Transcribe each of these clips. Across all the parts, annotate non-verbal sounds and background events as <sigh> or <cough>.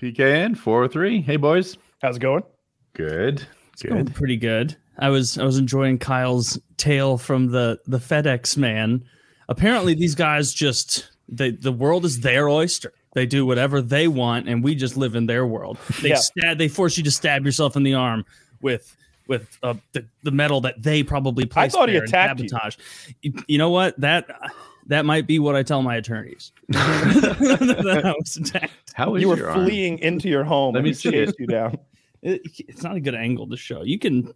PKN 403. Hey, boys. How's it going? Good. Going Good. pretty good. I was I was enjoying Kyle's tale from the the FedEx man. Apparently, these guys just they the world is their oyster. They do whatever they want, and we just live in their world. They Yeah. stab. They force you to stab yourself in the arm with with uh, the the metal that they probably placed thought he there and attacked you. sabotage. You. you know what? That that might be what I tell my attorneys. <laughs> that I was attacked. How is you were arm? fleeing into your home. Let me he see chased it. you down. It- it's not a good angle to show. You can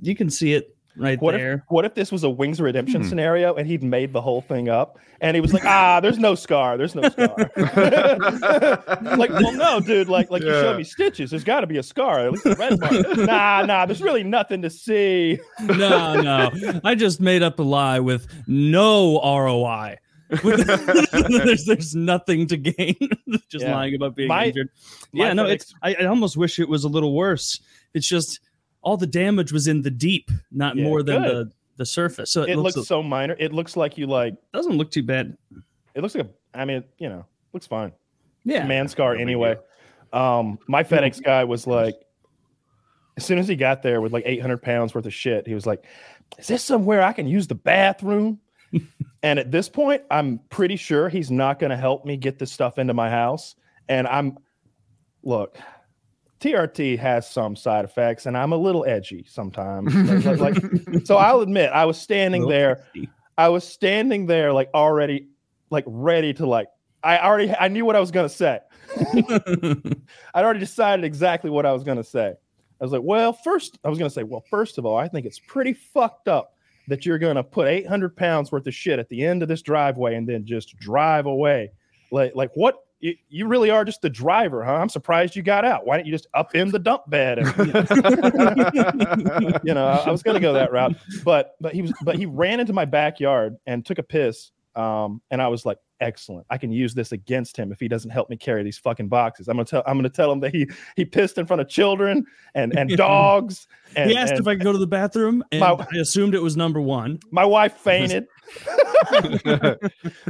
you can see it right What there. if what if this was a Wings of Redemption Hmm. scenario and he'd made the whole thing up and he was like, ah, there's no scar, there's no scar. <laughs> <laughs> like, well, no, dude, like like you showed me stitches. There's got to be a scar, at least a red mark. nah, nah, there's really nothing to see. <laughs> no, no. I just made up a lie with no ROI. There's there's nothing to gain. just Yeah. lying about being My- injured. my Yeah, no, it's I, I almost wish it was a little worse. It's just all the damage was in the deep, not Yeah, more than good. the the surface. So it, It looks looks so minor. It looks like you like. doesn't look too bad. It looks like a. I mean, you know, looks fine. Yeah. man scar anyway. Um, my FedEx guy was like, as soon as he got there with like 800 pounds worth of shit, he was like, "Is this somewhere I can use the bathroom?" <laughs> and at this point, I'm pretty sure he's not going to help me get this stuff into my house. And I'm, look, TRT has some side effects, and I'm a little edgy sometimes. <laughs> like, like- so I'll admit, I was standing there. edgy. I was standing there, like already, like ready to like. I already, I knew what I was gonna say. <laughs> I'd already decided exactly what I was gonna say. I was like, well, first, I was gonna say, well, first of all, I think it's pretty fucked up that you're gonna put 800 pounds worth of shit at the end of this driveway and then just drive away. Like, like what? You, you really are just the driver, huh? I'm surprised you got out. Why didn't you just up in the dump bed? And, <laughs> you know, I, I was gonna go that route, but but he was but he ran into my backyard and took a piss. Um, and I was like, excellent. I can use this against him if he doesn't help me carry these fucking boxes. I'm gonna tell I'm gonna tell him that he he pissed in front of children and and <laughs> dogs. And, he asked and if I could go to the bathroom, and My- I assumed it was number one. my wife fainted.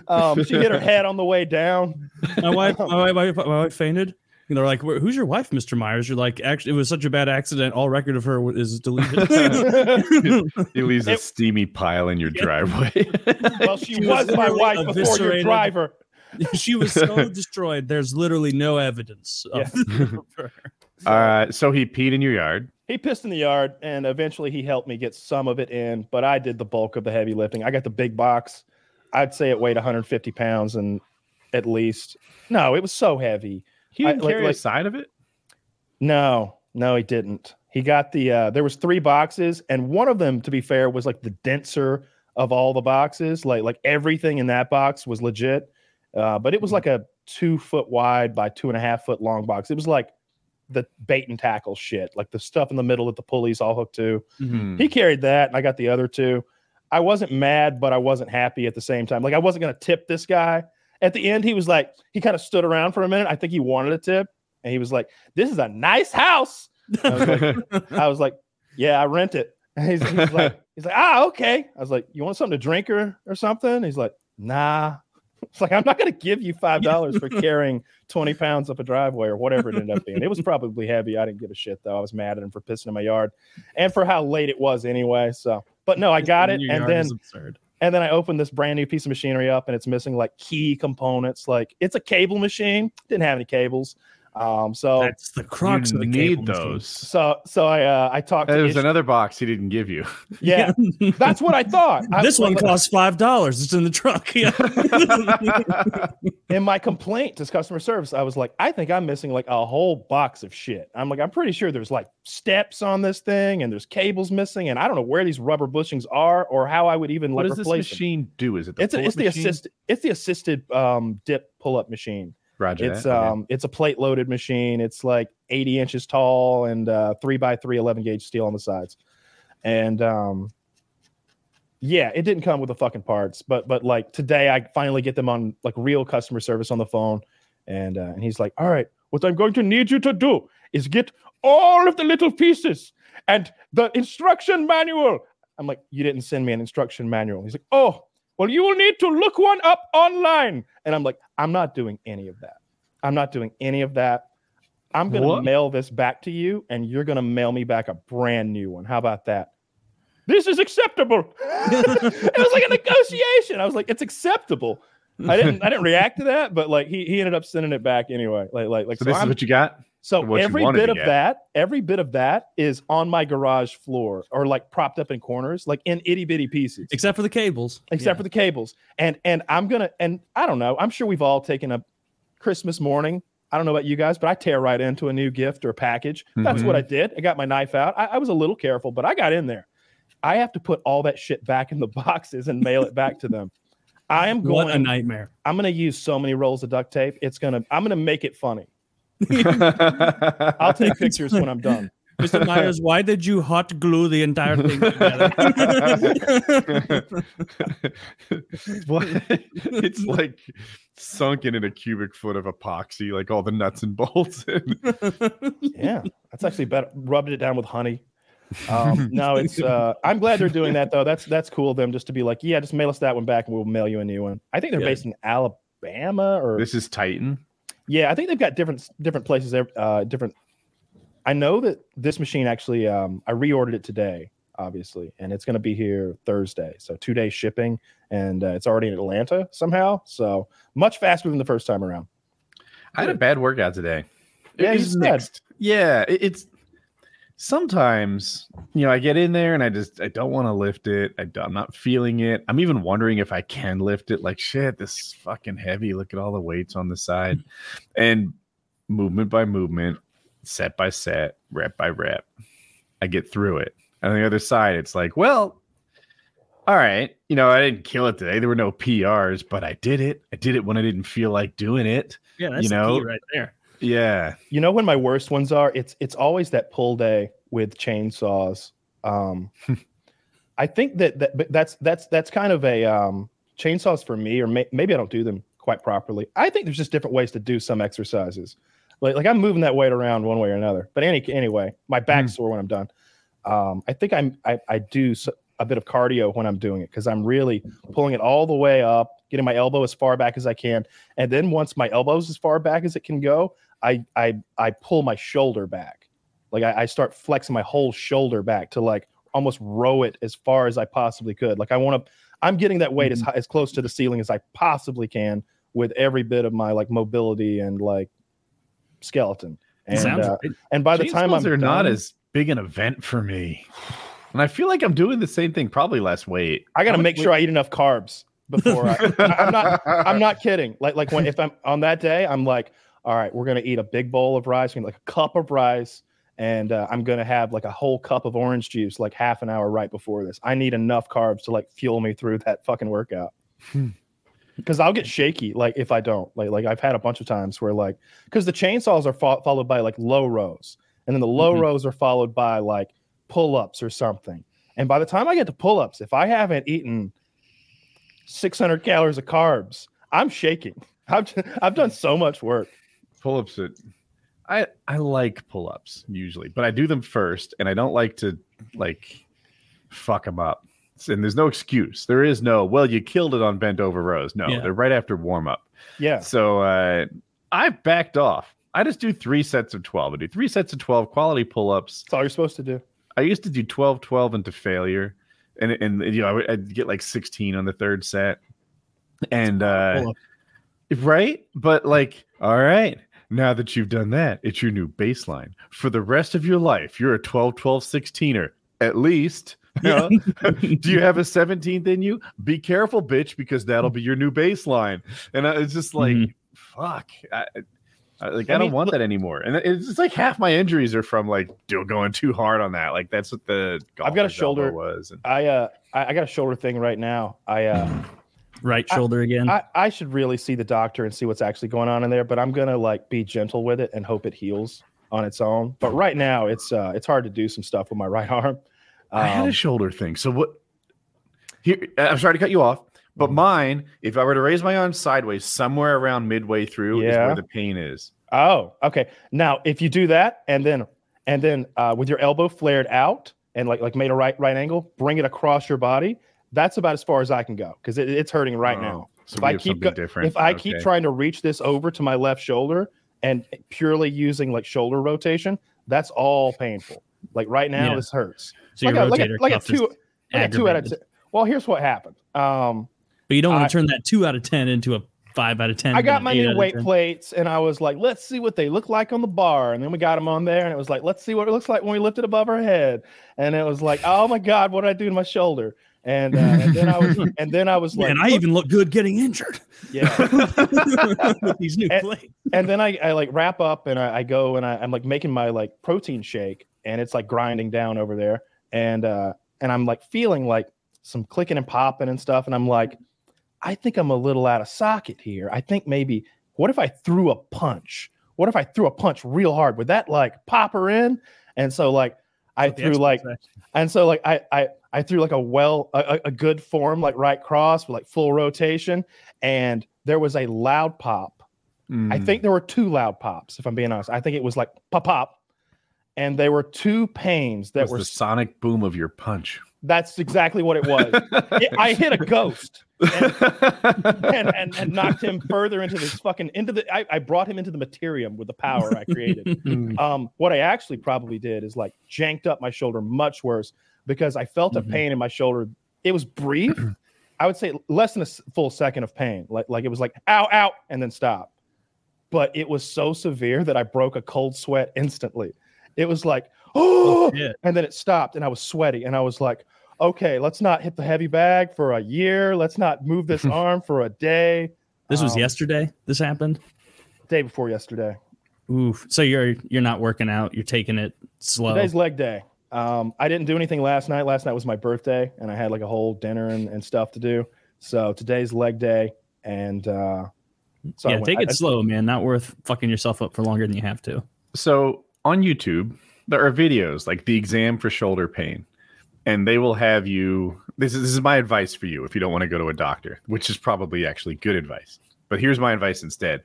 Um, she hit her head on the way down. My wife, my wife, my wife fainted. And they're like, "Who's your wife, Mister Myers?" You're like, "Actually, it was such a bad accident. All record of her is deleted." <laughs> He <laughs> leaves a It- steamy pile in your driveway. <laughs> Well, she, She was, was my wife before your driver. she was so destroyed. There's literally no evidence. Of her. All right. So he peed in your yard. He pissed in the yard and eventually he helped me get some of it in but i did the bulk of the heavy lifting. I got the big box. I'd say it weighed 150 pounds and at least. No it was so heavy. He didn't like- carry like- a side of it. no no he didn't. He got the uh there was three boxes and one of them to be fair was like the denser of all the boxes. Like like everything in that box was legit uh but it was like a two foot wide by two and a half foot long box. It was like the bait and tackle shit like the stuff in the middle that the pulleys all hooked to. Hmm. he carried that and i got the other two. I wasn't mad but i wasn't happy at the same time. Like i wasn't going to tip this guy. At the end he was like he kind of stood around for a minute. I think he wanted a tip and he was like this is a nice house. I was like, <laughs> I was like yeah i rent it. And <laughs> he's, he's like he's like ah okay. I was like you want something to drink or, or something? He's like nah it's like i'm not going to give you five dollars for <laughs> carrying 20 pounds up a driveway or whatever it ended up being. It was probably heavy. I didn't give a shit though. I was mad at him for pissing in my yard and for how late it was anyway so. But no i got it and then and then i opened this brand new piece of machinery up and it's missing like key components like it's a cable machine. Didn't have any cables um so That's the crux you of the need cable machine. those. so so i uh i talked There's Ish- another box he didn't give you. yeah that's what i thought I- <laughs> this one like, costs five dollars. It's in the truck. <laughs> Yeah. <laughs> in my complaint to customer service, I was like, I think I'm missing like a whole box of shit. I'm like, I'm pretty sure there's like steps on this thing and there's cables missing, and I don't know where these rubber bushings are or how I would even what like does this replace them. machine do? Is it the It's a, it's the machine? assist it's the assisted um, dip pull up machine. Roger. It's that. Okay. um it's a plate loaded machine. It's like 80 inches tall and uh, three by three 11 gauge steel on the sides, and um yeah, it didn't come with the fucking parts, but but like today I finally get them on like real customer service on the phone, and uh, and he's like, all right, what I'm going to need you to do is get all of the little pieces and the instruction manual. I'm like, you didn't send me an instruction manual. He's like, oh, well, you will need to look one up online. And I'm like, I'm not doing any of that. I'm not doing any of that. I'm gonna mail this back to you, and you're gonna mail me back a brand new one. How about that? This is acceptable. <laughs> it was like a negotiation. I was like, it's acceptable. I didn't I didn't react to that, but like he he ended up sending it back anyway. Like like like So so, this is I'm- what you got? So every bit of that, every bit of that is on my garage floor or like propped up in corners, like in itty bitty pieces Except for the cables. except for the cables. And and I'm gonna and I don't know. I'm sure we've all taken a Christmas morning. I don't know about you guys, but I tear right into a new gift or a package. That's what I did. I got my knife out. I, I was a little careful, but I got in there. I have to put all that shit back in the <laughs> boxes and mail it back to them. I am going What a nightmare. I'm gonna use so many rolls of duct tape. It's gonna. I'm gonna make it funny. I'll <laughs> I'll take pictures when I'm done. Mr. Myers, why did you hot glue the entire thing together? <laughs> what? It's like sunken in a cubic foot of epoxy, like all the nuts and bolts. Yeah, that's actually better. Rubbed it down with honey. Um, <laughs> no, it's. Uh, I'm glad they're doing that though. That's that's cool of them just to be like, yeah, just mail us that one back and we'll mail you a new one. I think they're Yeah. based in Alabama or this is Titan. Yeah, I think they've got different different places. Uh, different. I know that this machine actually. Um, I reordered it today, obviously, and it's going to be here Thursday. So two day shipping, and uh, it's already in Atlanta somehow. So much faster than the first time around. I had a bad workout today. It Yeah, said. mixed. Yeah, it's sometimes you know I get in there and I just I don't want to lift it. I, am not feeling it. I'm even wondering if I can lift it. Like shit, this is fucking heavy. Look at all the weights on the side, and movement by movement, set by set, rep by rep, I get through it. And on the other side, it's like, well, all right, you know, I didn't kill it today. There were no PRs, but I did it. I did it when I didn't feel like doing it. yeah, that's You know, key right there. Yeah. You know when my worst ones are? It's it's always that pull day with chainsaws. Um, <laughs> I think that, that but that's that's that's kind of a um, chainsaws for me, or may, maybe I don't do them quite properly. I think there's just different ways to do some exercises. Like like I'm moving that weight around one way or another. But any anyway, my back's sore when I'm done. Um, I think I'm I, I do a bit of cardio when I'm doing it because I'm really pulling it all the way up, getting my elbow as far back as I can, and then once my elbow's as far back as it can go, I I I pull my shoulder back. Like I, I start flexing my whole shoulder back to like almost row it as far as I possibly could. Like I want to I'm getting that weight as high, as close to the ceiling as I possibly can with every bit of my like mobility and like skeleton. And uh, and by the time I'm are not as big an event for me. And I feel like I'm doing the same thing, probably less weight. I got to make sure I eat enough carbs before I, I'm not I'm not kidding. Like like when if I'm on that day, I'm like, all right, we're gonna eat a big bowl of rice, like a cup of rice, and uh, I'm gonna have like a whole cup of orange juice, like half an hour right before this. I need enough carbs to like fuel me through that fucking workout. Hmm. Because I'll get shaky, like if I don't. Like like I've had a bunch of times where like because the chainsaws are fo- followed by like low rows, and then the low Mhm. rows are followed by like pull ups or something. And by the time I get to pull ups, if I haven't eaten 600 calories of carbs, I'm shaking. <laughs> I've, I've done so much work. Pull-ups it i i like pull-ups usually but i do them first and i don't like to like fuck them up and there's no excuse there is no well you killed it on bent over rows no Yeah. they're right after warm-up Yeah. so uh i backed off i just do three sets of 12 i do three sets of 12 quality pull-ups That's all you're supposed to do. I used to do 12 12 into failure. And and you know, I would I'd get like 16 on the third set. And uh right? But like, all right, now that you've done that, it's your new baseline. For the rest of your life, you're a 12 12 16er. At least. <laughs> Know? do you have a 17th in you? Be careful, bitch, because that'll be your new baseline. And I- it's just like, Mhm. fuck. I, I, like I don't mean, want that anymore, and it's just like half my injuries are from like going too hard on that. Like that's what the I've got a shoulder- was. And I uh I, I got a shoulder thing right now. I uh Right I- shoulder again. I, I should really see the doctor and see what's actually going on in there, but I'm gonna like be gentle with it and hope it heals on its own. But right now it's uh it's hard to do some stuff with my right <laughs> arm. I had Um, a shoulder thing. So what? Here, I'm sorry to cut you off, but Mhm. mine, if I were to raise my arm sideways, somewhere around midway through is where the pain is. Oh, okay. Now, if you do that and then and then uh, with your elbow flared out and like like made a right right angle, bring it across your body. That's about as far as I can go because it, it's hurting right Oh, now. So If I keep go- different. If I keep trying to reach this over to my left shoulder, and purely using like shoulder rotation, that's all painful. Like right now, Yeah. this hurts. So your like a, like a, like a two, like a two out of ten. Well, here's what happened. Um, But you don't want to turn that two out of ten into a five out of ten. I got my new weight plates, and I was like, let's see what they look like on the bar. And then we got them on there, and it was like, let's see what it looks like when we lift it above our head. And it was like, oh my god, what did I do to my shoulder? And, uh, and then I was, <laughs> and then I was like, and I even look good getting injured yeah. <laughs> with these new And- plates. and then I, I like wrap up and I, I go and I, I'm like making my like protein shake and it's like grinding down over there and uh and I'm like feeling like some clicking and popping and stuff and I'm like I think I'm a little out of socket here. I think maybe what if I threw a punch? What if I threw a punch real hard? Would that like pop her in? And so like I threw like say. and so like I I I threw like a well a, a- good form like right cross with like full rotation and there was a loud pop I Mm. think there were two loud pops, if I'm being honest. I think it was like pop pop, and there were two pains that were. the sonic boom of your punch. That's exactly what it was. It- I hit a ghost and, and and knocked him further into this fucking into the. I, I brought him into the materium with the power I created. <laughs> Mm. um, what I actually probably did is like janked up my shoulder much worse because I felt Mhm. a pain in my shoulder. It was brief. <clears throat> I would say less than a full second of pain. Like like it was like ow ow and then stop. But it was so severe that I broke a cold sweat instantly. It was like oh, shit. and then it stopped and I was sweaty and I was like okay, let's not hit the heavy bag for a year. Let's not move this <laughs> arm for a day. This was Um, yesterday. This happened. Day before yesterday. Oof. So you're you're not working out. You're taking it slow. Today's leg day. Um, I didn't do anything last night. Last night was my birthday, and I had like a whole dinner and, and stuff to do. So today's leg day, and uh, so yeah, went- take it I- slow, man. Not worth fucking yourself up for longer than you have to. So on YouTube, there are videos like the exam for shoulder pain, and they will have you. This is, this is my advice for you if you don't want to go to a doctor, which is probably actually good advice. But here's my advice instead.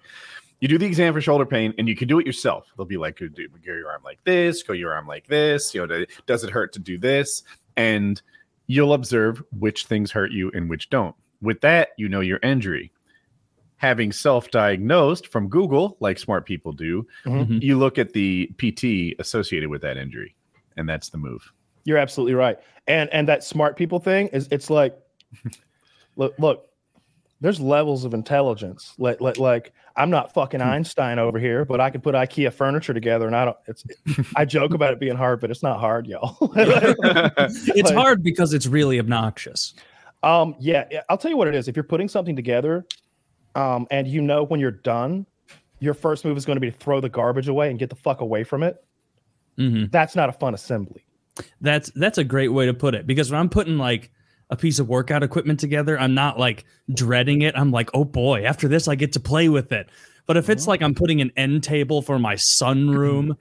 You do the exam for shoulder pain, and you can do it yourself. They'll be like, "Do your arm like this, go your arm like this. You know, does it hurt to do this?" And you'll observe which things hurt you and which don't. With that, you know your injury. Having self-diagnosed from Google, like smart people do, Mhm. you look at the PT associated with that injury, and that's the move. You're absolutely right. And and that smart people thing is it's like <laughs> look look there's levels of intelligence. Like like like I'm not fucking Einstein over here, but I can put IKEA furniture together and I don't it's I joke about it being hard, but it's not hard, y'all. <laughs> <laughs> It's Like- hard because it's really obnoxious. Um, yeah, yeah, I'll tell you what it is. If you're putting something together, um, and you know when you're done, your first move is going to be to throw the garbage away and get the fuck away from it. hmm That's not a fun assembly. That's that's a great way to put it because when I'm putting like a piece of workout equipment together, I'm not like dreading it. I'm like, oh boy, after this I get to play with it. But if it's like I'm putting an end table for my sunroom,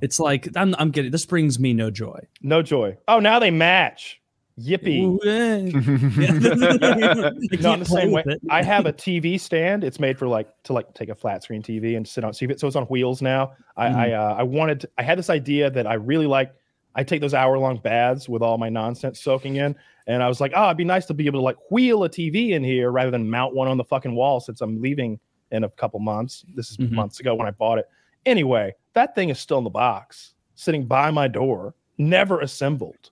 it's like I'm I'm getting this brings me no joy. No joy. Oh, now they match. Yippee. <laughs> Not the <laughs> same way. I have a TV stand. It's made for like to like take a flat screen TV and sit on see it. So it's on wheels now. I I, uh, I wanted. To, I had this idea that I really like. I take those hour long baths with all my nonsense soaking in, and I was like, oh, it'd be nice to be able to like wheel a TV in here rather than mount one on the fucking wall since I'm leaving in a couple months. This is Mhm. months ago when I bought it. Anyway, that thing is still in the box, sitting by my door, never assembled.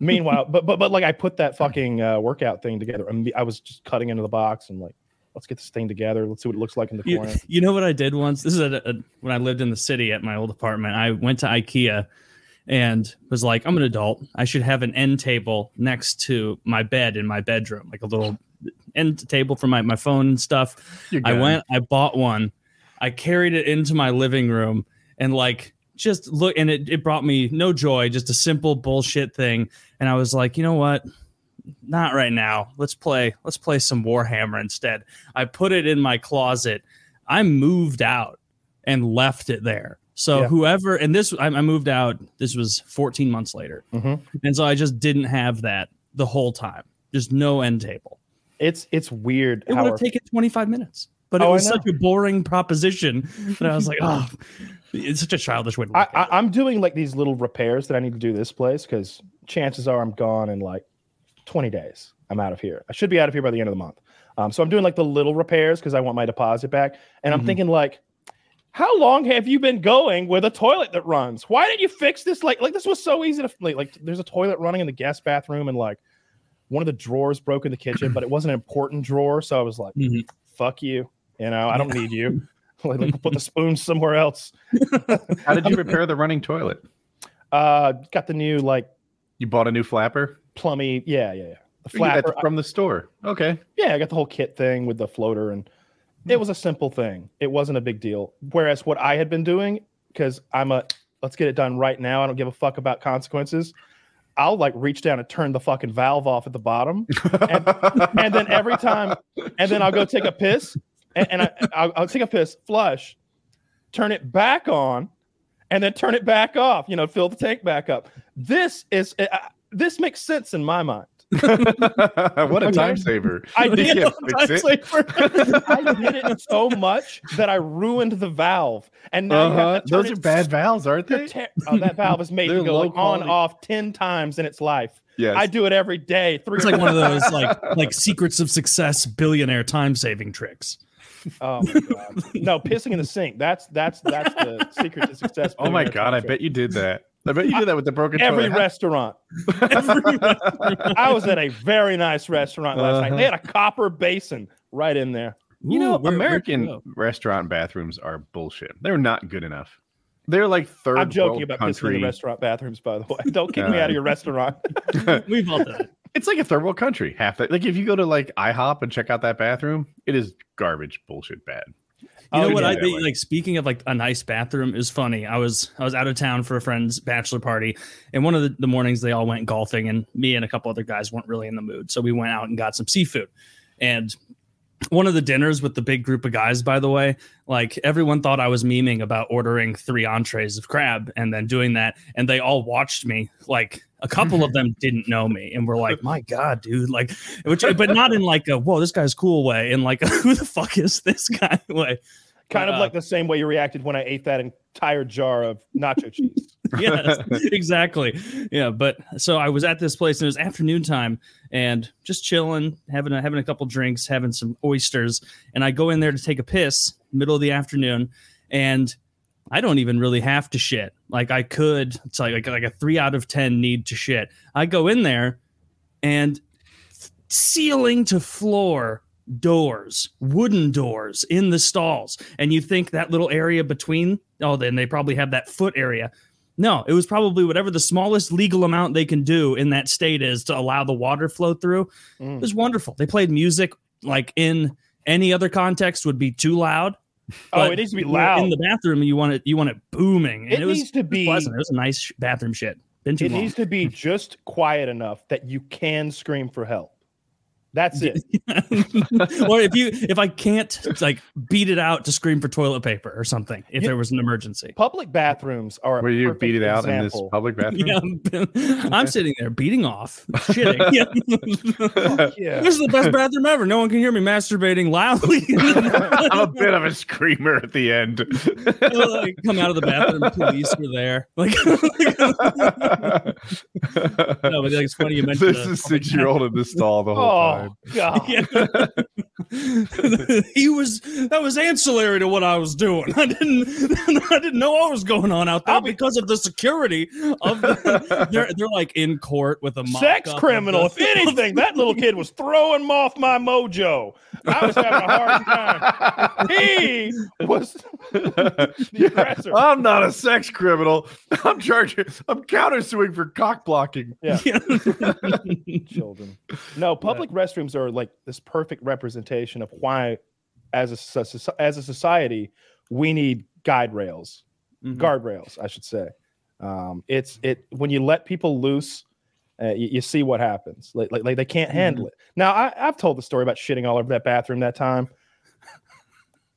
Meanwhile, <laughs> but but but like I put that fucking uh, workout thing together. I was just cutting into the box and like, let's get this thing together. Let's see what it looks like in the You, corner. you know what I did once? This is a, a, when I lived in the city at my old apartment. I went to IKEA and was like, I'm an adult. I should have an end table next to my bed in my bedroom, like a little end table for my, my phone and stuff. I went, I bought one, I carried it into my living room and like just look and it, it brought me no joy, just a simple bullshit thing. And I was like, you know what? Not right now. Let's play, let's play some Warhammer instead. I put it in my closet. I moved out and left it there. So Yeah. whoever and this I, I moved out. This was 14 months later, Mhm. and so I just didn't have that the whole time. Just no end table. It's it's weird. It would have taken 25 minutes, but it Oh, was such a boring proposition that I was like, <laughs> oh, it's such a childish way to I, look at it. I, I'm doing like these little repairs that I need to do this place because chances are I'm gone in like 20 days. I'm out of here. I should be out of here by the end of the month. Um, so I'm doing like the little repairs because I want my deposit back. And I'm Mhm. thinking like, how long have you been going with a toilet that runs? Why didn't you fix this? Like, like this was so easy to like. like there's a toilet running in the guest bathroom, and like one of the drawers broke in the kitchen, but it wasn't an important drawer, so I was like, Mhm. "Fuck you," you know, I don't need you. <laughs> <laughs> like, like, put the spoon somewhere else. <laughs> How did you repair the running toilet? Uh, got the new like You bought a new flapper? plummy, yeah, yeah, yeah. The flapper, from the store. Okay. yeah, I got the whole kit thing with the floater, and it was a simple thing. It wasn't a big deal. Whereas what I had been doing, because I'm a let's get it done right now. I don't give a fuck about consequences. I'll like reach down and turn the fucking valve off at the bottom, and then every time, and then I'll go take a piss, and, and I, I'll, I'll take a piss, flush, turn it back on, and then turn it back off. You know, fill the tank back up. This is uh, this makes sense in my mind. <laughs> what a Okay. time saver. I <laughs> did. can't fix it. I did it so much that I ruined the valve, and now you have Uh-huh. to Those are it bad valves, aren't they? ter- oh, that valve is made to go like, on off ten times in its life. Yes. I do it every day. Three. It's like one of those like like secrets of success billionaire time saving tricks. Oh my god! No, pissing in the sink. That's that's that's the secret to success. Oh my god, I bet you did that. I bet you did that with the broken Every toilet. restaurant. <laughs> I was at a very nice restaurant last night. They had a copper basin right in there. You know, Ooh, where- where'd you American go? restaurant bathrooms are bullshit. They're not good enough. They're like 3rd I'm joking world about pissing in country. the restaurant bathrooms, by the way. Don't kick me Uh, out of your restaurant. <laughs> We've all done it. It's like a third world country. Half that. Like if you go to like IHOP and check out that bathroom, it is garbage, bullshit, bad. You know Oh, what I think? way. Like speaking of like a nice bathroom is funny. I was I was out of town for a friend's bachelor party, and one of the, the mornings they all went golfing, and me and a couple other guys weren't really in the mood, so we went out and got some seafood. And one of the dinners with the big group of guys, by the way, like everyone thought I was memeing about ordering three entrees of crab and then doing that, and they all watched me. Like a couple of <laughs> them didn't know me and were like, "My God, dude!" Like, which, but not in like a "Whoa, this guy's cool" way, in like a, <laughs> "Who the fuck is this guy?" <laughs> way. Kind Uh, of like the same way you reacted when I ate that entire jar of nacho <laughs> cheese. yes, <laughs> exactly. Yeah, but so I was at this place and it was afternoon time and just chilling, having a, having a couple drinks, having some oysters, and I go in there to take a piss, middle of the afternoon, and I don't even really have to shit. Like I could, it's like like, like a three out of ten need to shit. I go in there, and ceiling to floor doors, wooden doors in the stalls. And you think that little area between, oh, then they probably have that foot area. No, it was probably whatever the smallest legal amount they can do in that state is to allow the water flow through. It Mm. was wonderful. They played music like in any other context would be too loud. <laughs> Oh, it needs to be loud. in the bathroom. You want it, you want it booming, and It it, was needs to be- pleasant. It was a nice bathroom shit. It long. needs to be <laughs> just quiet enough that you can scream for help. That's it. <laughs> or if you if I can't like beat it out to scream for toilet paper or something if Yeah. there was an emergency. Public bathrooms are. a Where you perfect beat it out in this public <laughs> bathroom? Yeah, I'm, I'm sitting there beating off, shitting. <laughs> Yeah. Yeah. This is the best bathroom ever. No one can hear me masturbating loudly. I'm a bit of a screamer at the end. like, come out of the bathroom, police were there. Like, no, but like, it's funny you mentioned this is six year old in the stall the whole Oh time. God. <laughs> Yeah. <laughs> <laughs> he was that was ancillary to what I was doing. I didn't <laughs> I didn't know what was going on out there be- because of the security of the, <laughs> they're they're like in court with a Sex criminal. the- If anything, that little kid was throwing off my mojo. I was having a hard time. He was the aggressor. I'm not a sex criminal. I'm charging. I'm countersuing for cock blocking. Yeah. Yeah. children. No, public restrooms are like this perfect representation of why, as a as a society, we need guide rails, Mhm. guardrails, I should say. Um, it's it when you let people loose, uh, you, you see what happens. Like, like, like they can't handle it. Now, I, I've told the story about shitting all over that bathroom that time. <laughs>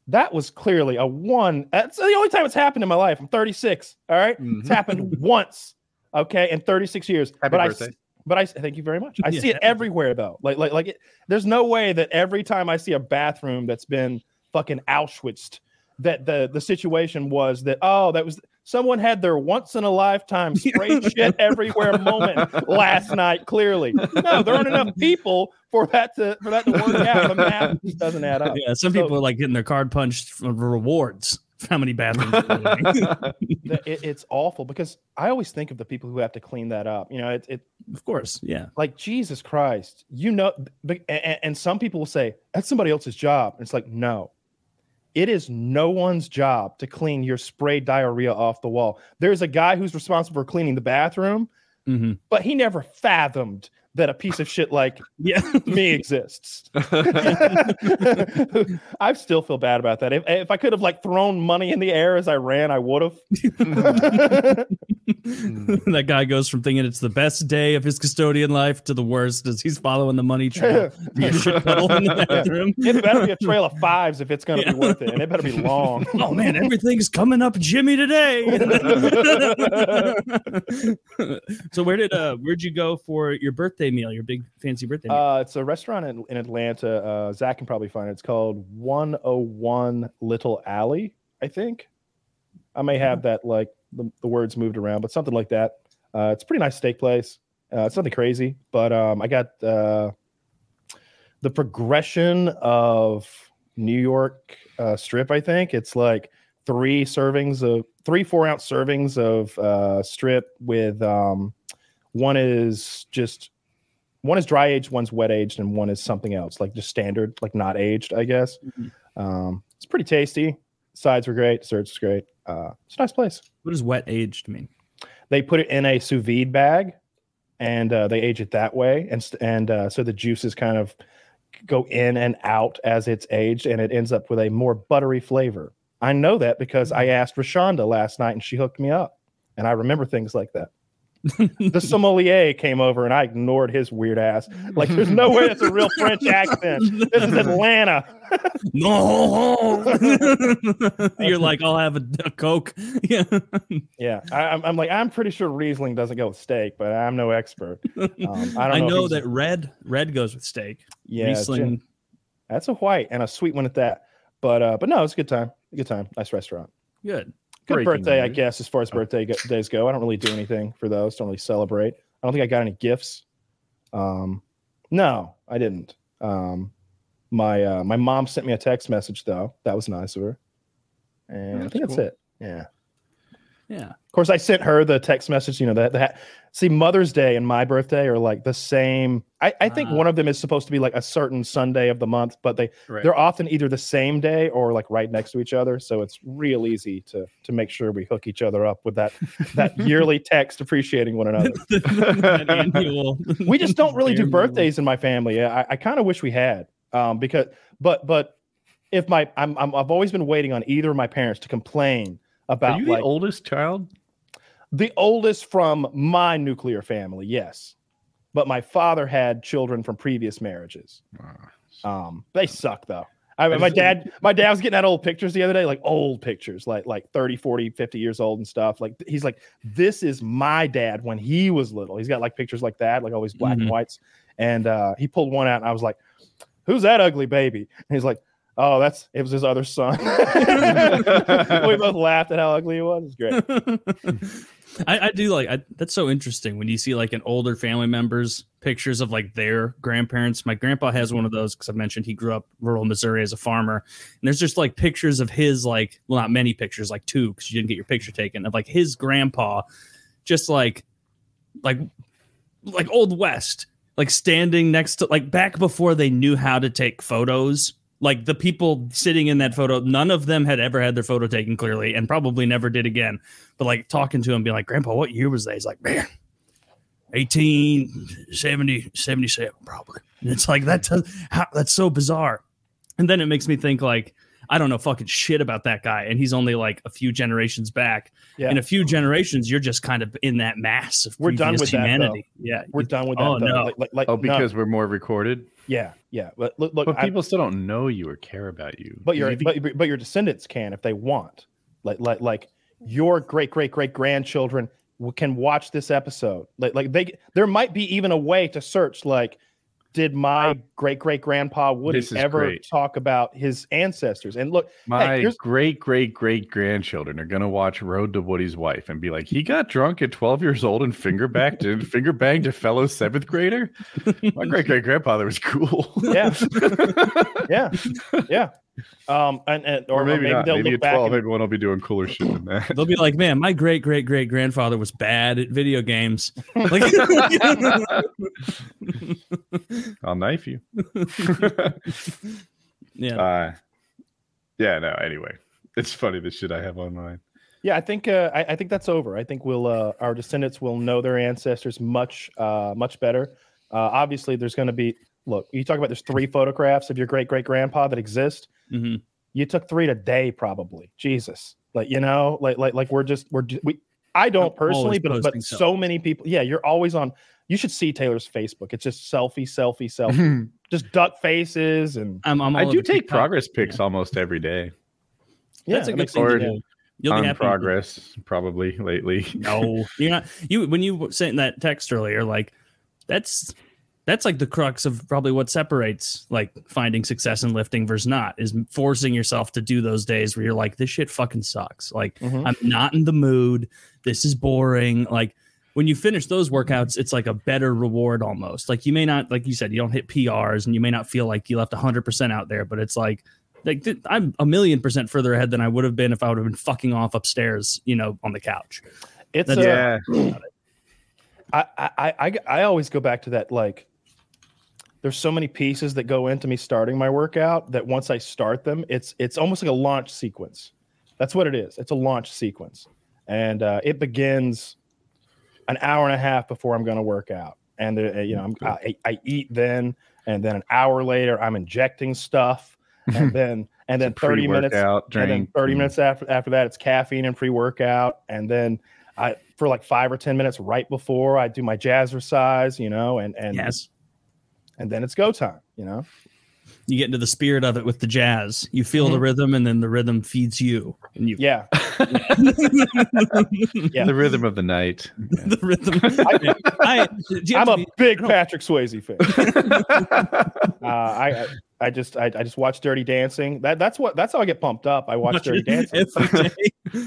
That was clearly a one. That's the only time it's happened in my life. I'm 36. All right? It's happened once. Okay, in 36 years. Happy but I birthday. s- but I thank you very much. I see it everywhere though. Like like like it, there's no way that every time I see a bathroom that's been fucking Auschwitz, that the the situation was that oh that was someone had their once in a lifetime <laughs> spray shit everywhere moment last night. Clearly, no, there aren't enough people for that to for that to work out. The math just doesn't add up. Yeah, some So- people are like getting their card punched for rewards <laughs> how many bathrooms. we're living. That- it- it's awful because I always think of the people who have to clean that up. You know, it, it of course, yeah. like Jesus Christ, you know, but- and, and some people will say that's somebody else's job. And it's like, no, it is no one's job to clean your sprayed diarrhea off the wall. There's a guy who's responsible for cleaning the bathroom, Mhm. but he never fathomed that a piece of shit like <laughs> Yeah. me exists. <laughs> <laughs> I still feel bad about that. If, if I could have like thrown money in the air as I ran, I would have. that guy goes from thinking it's the best day of his custodian life to the worst as he's following the money trail. to shit puddle in the bathroom. it better be a trail of fives if it's going to Yeah. be worth it, and it better be long. Oh man, everything's coming up Jimmy today. so where did uh where'd you go for your birthday meal, your big fancy birthday meal? Uh, it's a restaurant in, in Atlanta. Uh, Zach can probably find it. It's called 101 Little Alley, I think. I may have that like the, the words moved around, but something like that. Uh, it's a pretty nice steak place. Uh, it's nothing crazy, but um, I got uh, the progression of New York uh, strip. I think it's like three servings of three four ounce servings of uh, strip with um, one is just one is dry aged, one's wet aged, and one is something else, like just standard, like not aged, I guess. Mhm. Um, it's pretty tasty. Sides were great, desserts was great. Uh, it's a nice place. what does wet aged mean? They put it in a sous vide bag, and uh, they age it that way, and and uh, so the juices kind of go in and out as it's aged, and it ends up with a more buttery flavor. I know that because I asked Rashonda last night, and she hooked me up, and I remember things like that. The sommelier came over and I ignored his weird ass. Like, there's no way that's a real French accent. This is Atlanta. No, <laughs> you're like, I'll have a, a coke. Yeah, <laughs> Yeah, I, I'm, I'm like, I'm pretty sure Riesling doesn't go with steak, but I'm no expert. Um, I don't I know. know that red red goes with steak. Yeah, Riesling, gin- that's a white and a sweet one at that. But uh, but no, it's a good time. A good time. Nice restaurant. good. Good birthday, I guess, as far as birthday go- days go. I don't really do anything for those. Don't really celebrate. I don't think I got any gifts. Um, no, I didn't. Um, my uh, my mom sent me a text message though. That was nice of her. And I think that's cool. it. Yeah. Yeah, Of course, I sent her the text message. You know that that see Mother's Day and my birthday are like the same. I, I think Ah. one of them is supposed to be like a certain Sunday of the month, but they Right. they're often either the same day or like right next to each other. So it's real easy to to make sure we hook each other up with that that <laughs> yearly text appreciating one another. <laughs> <laughs> We just don't really do birthdays in my family. I, I kind of wish we had, um, because but but if my I'm, I'm I've always been waiting on either of my parents to complain Are about you the oldest child? the oldest from my nuclear family, yes. But my father had children from previous marriages. Um, they suck though. I, my dad, <laughs> my dad was getting at old pictures the other day, like old pictures, like like 30, 40, 50 years old and stuff. Like he's like, this is my dad when he was little. He's got like pictures like that, like always black Mhm. and whites. And uh, he pulled one out and I was like, Who's that ugly baby? And he's like, Oh, that's it was his other son. <laughs> we both laughed at how ugly he was. It's great. <laughs> I, I do like I, that's so interesting when you see like an older family members pictures of like their grandparents. My grandpa has one of those because I mentioned he grew up rural Missouri as a farmer, and there's just like pictures of his like well not many pictures like two because you didn't get your picture taken of like his grandpa, just like like like old west like standing next to like back before they knew how to take photos like the people sitting in that photo none of them had ever had their photo taken clearly and probably never did again but like talking to him being like grandpa what year was that he's like man 1870 77 probably and it's like that's how, that's so bizarre and then it makes me think like i don't know fucking shit about that guy and he's only like a few generations back Yeah. in a few generations you're just kind of in that mass of We're done previous with that, humanity yeah We're done with oh, that. Oh, though. no. Like, like, like, Oh, no. because we're more recorded. Yeah, yeah. But look, look But I- people still don't know you or care about you. but your but, but your descendants can if they want. Like like like your great great great grandchildren can watch this episode. Like like they there might be even a way to search like did my great great grandpa Woody ever great. talk about his ancestors? And look, my here's- great great great grandchildren are gonna watch Road to Woody's Wife and be like, he got drunk at 12 years old and finger backed and <laughs> finger banged a fellow seventh grader. My <laughs> great great grandfather was cool. yeah, <laughs> yeah, yeah. Um, and, and Or, or, maybe, maybe not. they'll Maybe look at back. 12, and- maybe one will be doing cooler shit than that. They'll be like, man, my great great great grandfather was bad at video games. Like, <laughs> I'll knife you. <laughs> yeah. uh, yeah, no, anyway. It's funny the shit I have online. Yeah, I think uh, I, I think that's over. I think we'll uh, our descendants will know their ancestors much uh, much better. Uh, obviously, there's going to be look. You talk about there's three photographs of your great great grandpa that exist. hmm You took three today, probably. Jesus, like you know, like like like we're just we're ju- we. I don't I'm personally, but but posting so many people. Yeah, you're always on. You should see Taylor's Facebook. It's just selfie, selfie, selfie, <laughs> just duck faces and I'm, I'm I do take TikTok. progress pics almost every day. yeah, That's a good makes thing to do. You'll be On happy. progress, probably lately. No, you're not. You when you sent that text earlier, like that's that's like the crux of probably what separates like finding success in lifting versus not is forcing yourself to do those days where you're like, this shit fucking sucks. Like Mhm. I'm not in the mood. This is boring. Like when you finish those workouts, it's like a better reward almost. Like you may not, like you said, you don't hit PRs and you may not feel like you left 100% out there, but it's like, like th- I'm a million percent further ahead than I would have been if I would have been fucking off upstairs, you know, on the couch. It's That's- uh, yeah. I, I, I, I always go back to that. Like, there's so many pieces that go into me starting my workout that once I start them, it's it's almost like a launch sequence. That's what it is. It's a launch sequence, and uh, it begins an hour and a half before I'm going to work out. And uh, you know, I'm, I, I eat then, and then an hour later, I'm injecting stuff, <laughs> and then and then 30 minutes Pre-workout and then drink, 30 and- minutes after after that it's caffeine and pre-workout and then i for like five or ten minutes right before i do my jazzercise you know and and Yes. And then it's go time you know You get into the spirit of it with the jazz. You feel the rhythm, and then the rhythm feeds you. And you, yeah <laughs> yeah. The rhythm of the night. <laughs> the rhythm. <laughs> I, I, i'm a be- big patrick swayze fan uh, I, I i just I, I just watch dirty dancing that that's what that's how i get pumped up i watch dirty dancing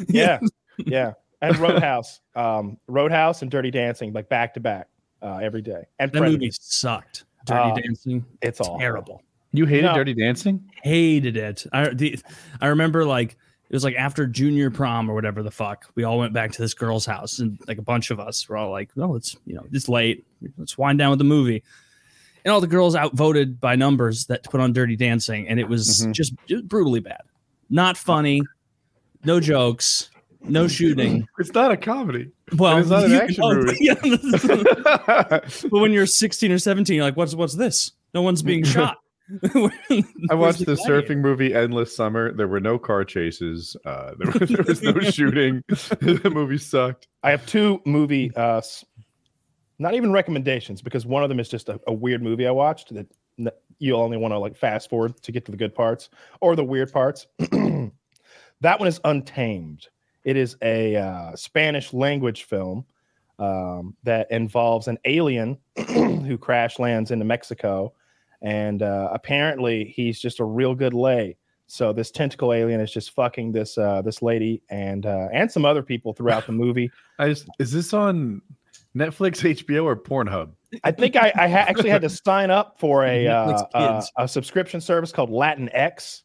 yeah yeah and roadhouse um roadhouse and dirty dancing like back to back uh every day and That Predator. movie sucked. Dirty Uh, Dancing, it's all terrible. You hated No. Dirty Dancing? Hated it. I the, I remember like it was like after junior prom or whatever the fuck. We all went back to this girl's house, and like a bunch of us were all like, "No, it's you know it's late. Let's wind down with the movie." And all the girls outvoted by numbers that put on Dirty Dancing, and it was Mhm. just, just brutally bad. Not funny. No jokes. No shooting. It's not a comedy. Well, it's not an action <laughs> movie. yeah. <laughs> but when you're 16 or 17, you're like, "What's what's this? No one's being <laughs> shot." I watched the surfing movie Endless Summer. There were no car chases. Uh, there, was, there was no shooting. the movie sucked. I have two movie, uh, not even recommendations, because one of them is just a, a weird movie I watched that n- you only want to like fast forward to get to the good parts or the weird parts. <clears throat> that one is Untamed. It is a uh, Spanish language film um, that involves an alien <clears throat> who crash lands into Mexico, and uh, apparently he's just a real good lay. So this tentacle alien is just fucking this uh, this lady and uh, and some other people throughout the <laughs> movie. I just, is this on Netflix, HBO, or Pornhub? I think I, I ha- actually had to sign up for a uh, <laughs> Netflix uh, a subscription service called Latin X,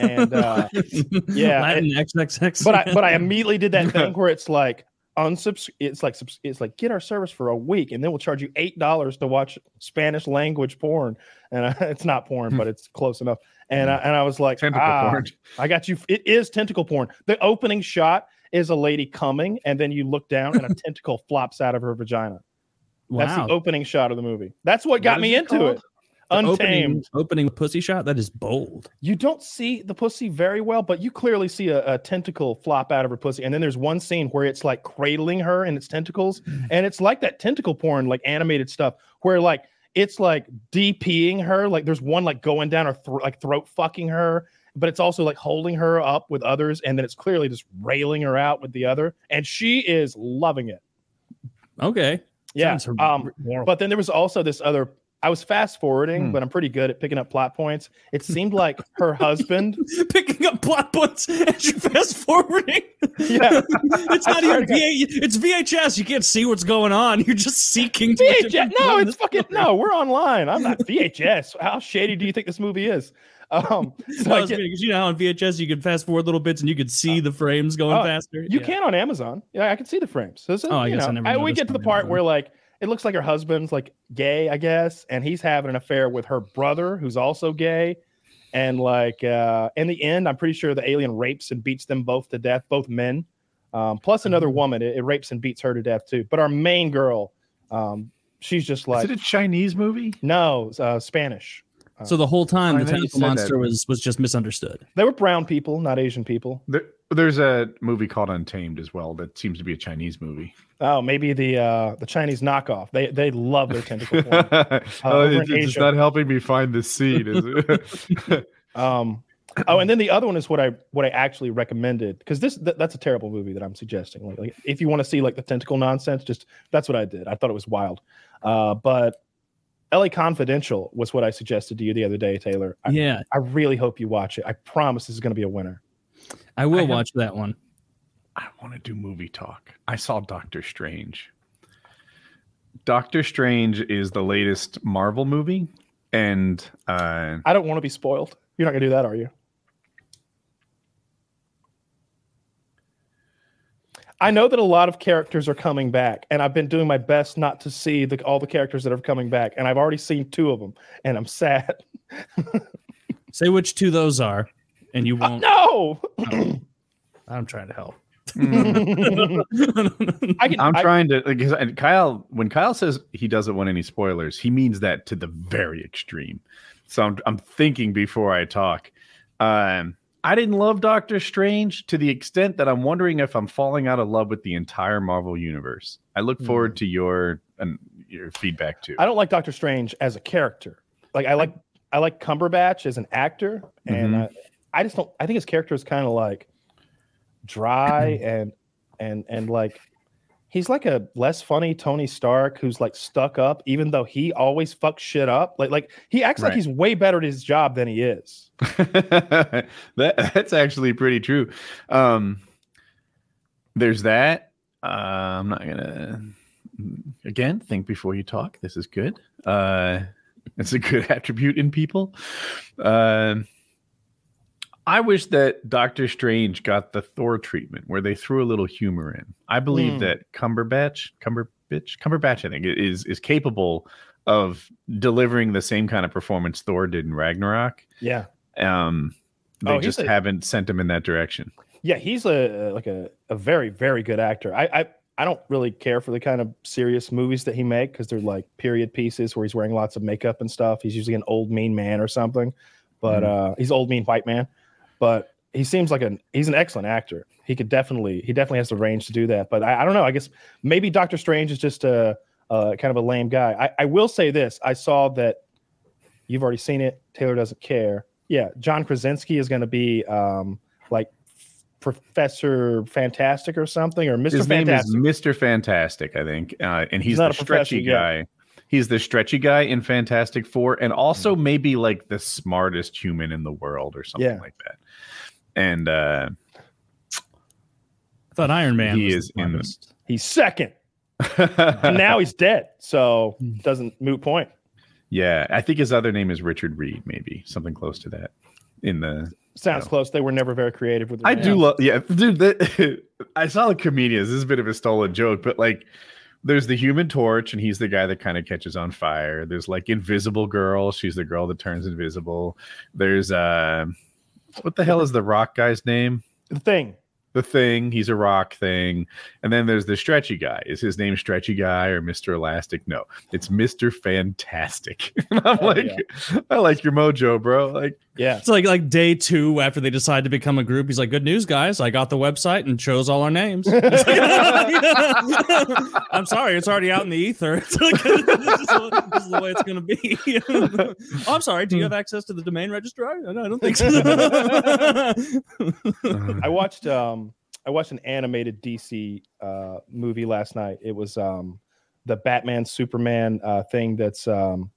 and <laughs> uh, Yeah, Latin XXX. but I but I <laughs> immediately did that thing where it's like unsubs. It's like it's like get our service for a week, and then we'll charge you eight dollars to watch Spanish language porn, and uh, <laughs> it's not porn, but it's close enough. And I, and I was like, Tentacle ah, porn. I got you. It is tentacle porn. The opening shot is a lady coming, and then you look down, and a tentacle flops out of her vagina. Wow. That's the opening shot of the movie. That's what got What me into called? it. Untamed. opening, opening pussy shot. That is bold. You don't see the pussy very well, but you clearly see a, a tentacle flop out of her pussy. And then there's one scene where it's like cradling her in its tentacles. And it's like that tentacle porn, like animated stuff, where like it's like DPing her. Like there's one like going down her throat, like throat fucking her, but it's also like holding her up with others. And then it's clearly just railing her out with the other. And she is loving it. Okay. Yeah. Um, but then there was also this other. I was fast forwarding, Hmm. but I'm pretty good at picking up plot points. It seemed like her <laughs> husband. picking up plot points as you're fast forwarding. Yeah. <laughs> it's not even. VA, it's VHS. You can't see what's going on. You're just seeking. to VHS. No, it's fucking no. We're online. I'm not <laughs> VHS. How shady do you think this movie is? Um, so No, I I get- you know how on VHS you could fast forward little bits and you could see the frames going oh, faster. You Yeah. can on Amazon. Yeah, I can see the frames. So, so, Oh, I guess I know, never we get to the part Amazon. where like it looks like her husband's like gay, I guess, and he's having an affair with her brother, who's also gay. And like uh, in the end, I'm pretty sure the alien rapes and beats them both to death, both men, um, plus another Mm-hmm. woman. It, it rapes and beats her to death too. But our main girl, um, she's just like. Is it a Chinese movie? no uh, Spanish. So the whole time I the tentacle said that. monster was was just misunderstood. They were brown people, not Asian people. There, there's a movie called Untamed as well that seems to be a Chinese movie. Oh, maybe the uh, the Chinese knockoff. They they love their tentacle porn. <laughs> oh, over it's, Asia. not helping me find the scene, is it? <laughs> Um, oh, and then the other one is what I what I actually recommended because this th- that's a terrible movie that I'm suggesting. Like, like if you want to see like the tentacle nonsense, just that's what I did. I thought it was wild. Uh, but L.A. Confidential was what I suggested to you the other day, Taylor. I, yeah, I really hope you watch it. I promise this is going to be a winner. I will I have- watch that one. I want to do movie talk. I saw Doctor Strange. Doctor Strange is the latest Marvel movie, and uh, I don't want to be spoiled. You're not going to do that, are you? I know that a lot of characters are coming back, and I've been doing my best not to see the, all the characters that are coming back, and I've already seen two of them, and I'm sad. <laughs> Say which two those are, and you won't. No, I'm trying to help. <laughs> I can. I'm I- trying to because and Kyle when Kyle says he doesn't want any spoilers, he means that to the very extreme. So I'm I'm thinking before I talk. Um, I didn't love Doctor Strange to the extent that I'm wondering if I'm falling out of love with the entire Marvel universe. I look forward to your and your feedback too. I don't like Doctor Strange as a character. Like I like I like Cumberbatch as an actor, and Mhm. uh, I just don't. I think his character is kind of like dry <clears throat> and and and like he's like a less funny Tony Stark who's like stuck up, even though he always fucks shit up. Like like he acts like he's way better at his job than he is. <laughs> that that's actually pretty true. Um, there's that. Uh, I'm not gonna again think before you talk. This is good. Uh, it's a good attribute in people. Um I wish that Doctor Strange got the Thor treatment where they threw a little humor in. I believe Hmm. that Cumberbatch, Cumberbitch, Cumberbatch, I think is is capable of delivering the same kind of performance Thor did in Ragnarok. Yeah, Um, they Oh, just a- haven't sent him in that direction. yeah, he's a like a, a very very good actor. I I. I don't really care for the kind of serious movies that he make because they're like period pieces where he's wearing lots of makeup and stuff. He's usually an old mean man or something, but uh, he's old mean white man. But he seems like an he's an excellent actor. He could definitely he definitely has the range to do that. But I, I don't know. I guess maybe Doctor Strange is just a, a kind of a lame guy. I, I will say this: I saw that you've already seen it. Taylor doesn't care. Yeah, John Krasinski is going to be um, like Professor Fantastic or something, or Mister His name Fantastic. is Mister Fantastic, I think, uh, and he's, He's the not a professor stretchy yet. guy. He's the stretchy guy in Fantastic Four, and also Hmm. maybe like the smartest human in the world or something Yeah. like that. And uh, I thought Iron Man He was is the in the- He's second, <laughs> and now he's dead. So doesn't moot point. yeah, I think his other name is Richard Reed, maybe something close to that. In the Sounds Yeah. close. They were never very creative with. their I names. do love, yeah, dude. That, <laughs> I saw the comedians. This is a bit of a stolen joke, but like, there's the Human Torch, and he's the guy that kind of catches on fire. There's like Invisible Girl. She's the girl that turns invisible. There's uh, what the hell is the Rock guy's name? the thing. The Thing. He's a rock thing. And then there's the Stretchy guy. Is his name Stretchy Guy or Mister Elastic? No, it's Mister Fantastic. <laughs> and I'm Oh, like, yeah. <laughs> I like your mojo, bro. Like, Yeah, It's like like day two after they decide to become a group. He's like, "Good news, guys! I got the website and chose all our names." <laughs> I'm sorry, it's already out in the ether. It's like, this, is, this is the way it's going to be. oh, I'm sorry. Do you have access to the domain registrar? No, I don't think so. I watched. Um, I watched an animated DC uh, movie last night. It was um, the Batman Superman uh, thing. That's um,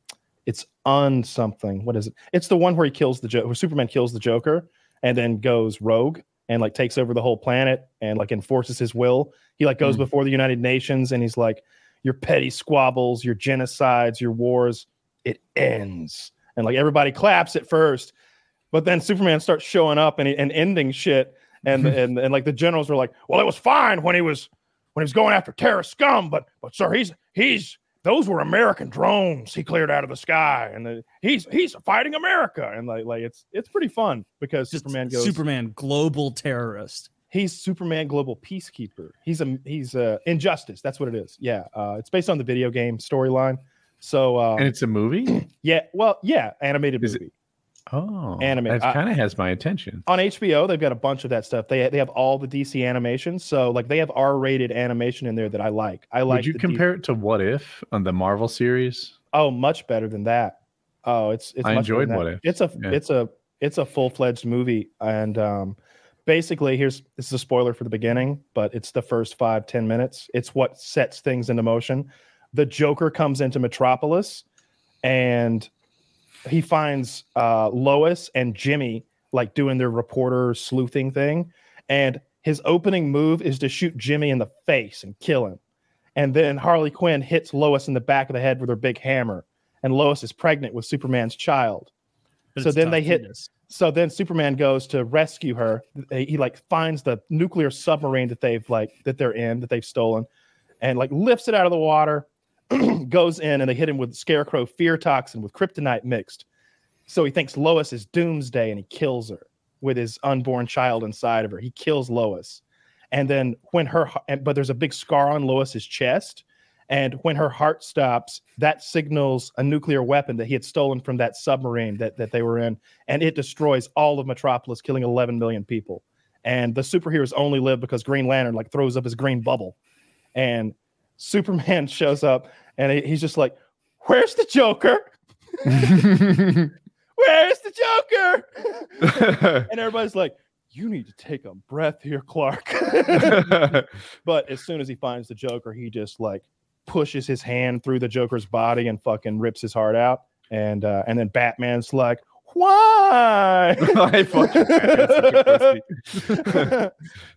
it's on something. What is it? It's the one where he kills the Joker. Where Superman kills the Joker and then goes rogue and like takes over the whole planet and like enforces his will. He like goes Mm. before the United Nations and he's like, "Your petty squabbles, your genocides, your wars, it ends." And like everybody claps at first. But then Superman starts showing up and, and ending shit. And, <laughs> and and like the generals were like, well, it was fine when he was when he was going after terrorist scum, but but sir, he's he's those were American drones he cleared out of the sky, and the, he's he's fighting America, and like like it's it's pretty fun because Just Superman goes Superman, global terrorist. he's Superman Global Peacekeeper. He's a he's a injustice. That's what it is. Yeah, uh, it's based on the video game storyline. So uh, and it's a movie. <clears throat> yeah, well, yeah, animated Is it- movie Oh, anime. That kind of has my attention. on HBO. They've got a bunch of that stuff. They they have all the DC animations, So like they have R rated animation in there that I like. I like. Would you the D- compare it to What If on the Marvel series? oh, much better than that. Oh, it's it's. I enjoyed What. If. It's a Yeah. it's a it's a full fledged movie, and um, basically here's this is a spoiler for the beginning, but it's the first five ten minutes. It's what sets things into motion. The Joker comes into Metropolis, and he finds uh, Lois and Jimmy like doing their reporter sleuthing thing, and his opening move is to shoot Jimmy in the face and kill him. And then Harley Quinn hits Lois in the back of the head with her big hammer, and Lois is pregnant with Superman's child. But So then they hit-. So then Superman goes to rescue her. He, he, like finds the nuclear submarine that they've like that they're in that they've stolen, and like lifts it out of the water, <clears throat> goes in, and they hit him with Scarecrow fear toxin with kryptonite mixed. So he thinks Lois is Doomsday, and he kills her with his unborn child inside of her. He kills Lois, and then when her but there's a big scar on Lois's chest, and when her heart stops, that signals a nuclear weapon that he had stolen from that submarine that that they were in and it destroys all of Metropolis, killing 11 million people. And the superheroes only live because Green Lantern like throws up his green bubble, and Superman <laughs> shows up, and he's just like, "Where's the Joker? <laughs> Where's the Joker?" <laughs> and everybody's like, "You need to take a breath here, Clark." but as soon as he finds the Joker, he just like pushes his hand through the Joker's body and fucking rips his heart out. And uh, and then Batman's like, "Why?" I fucking Batman's such a pussy.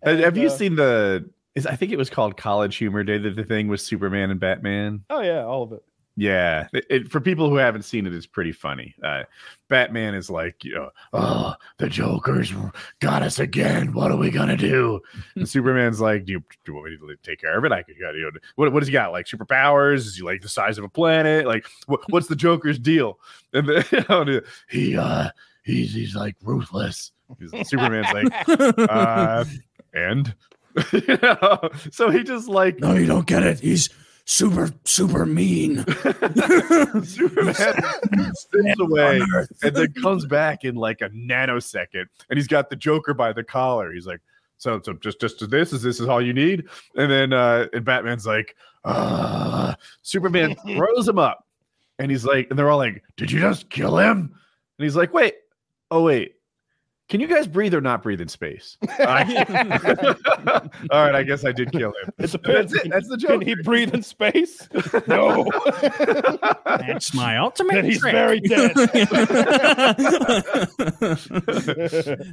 Have- Have you uh, seen the? Is I think it was called College Humor Day. That the thing was Superman and Batman. Oh yeah, all of it. Yeah, it, it- for people who haven't seen it, it's pretty funny. Uh, Batman is like, you know, oh, the Joker's got us again. What are we gonna do? And Superman's like, do you, do you want me to take care of it? I could, you know, what, what does he got? Like superpowers? Is he like the size of a planet? Like, what, what's the Joker's deal? And then, <laughs> you know, he, uh, he's he's like ruthless. He's- Superman's like, <laughs> uh, and <laughs> you know, so he just like no, you don't get it. He's super, super mean. <laughs> <laughs> Superman spins away and then comes back in like a nanosecond and he's got the joker by the collar. He's like so so just just this is this is all you need? And then uh and batman's like uh superman throws him up and he's like and they're all like did you just kill him? And he's like wait oh wait can you guys breathe or not breathe in space I- <laughs> all right i guess i did kill him It depends. that's it that's the joke. Can he breathe in space? No. That's my ultimate. then he's trick. very dead. <laughs>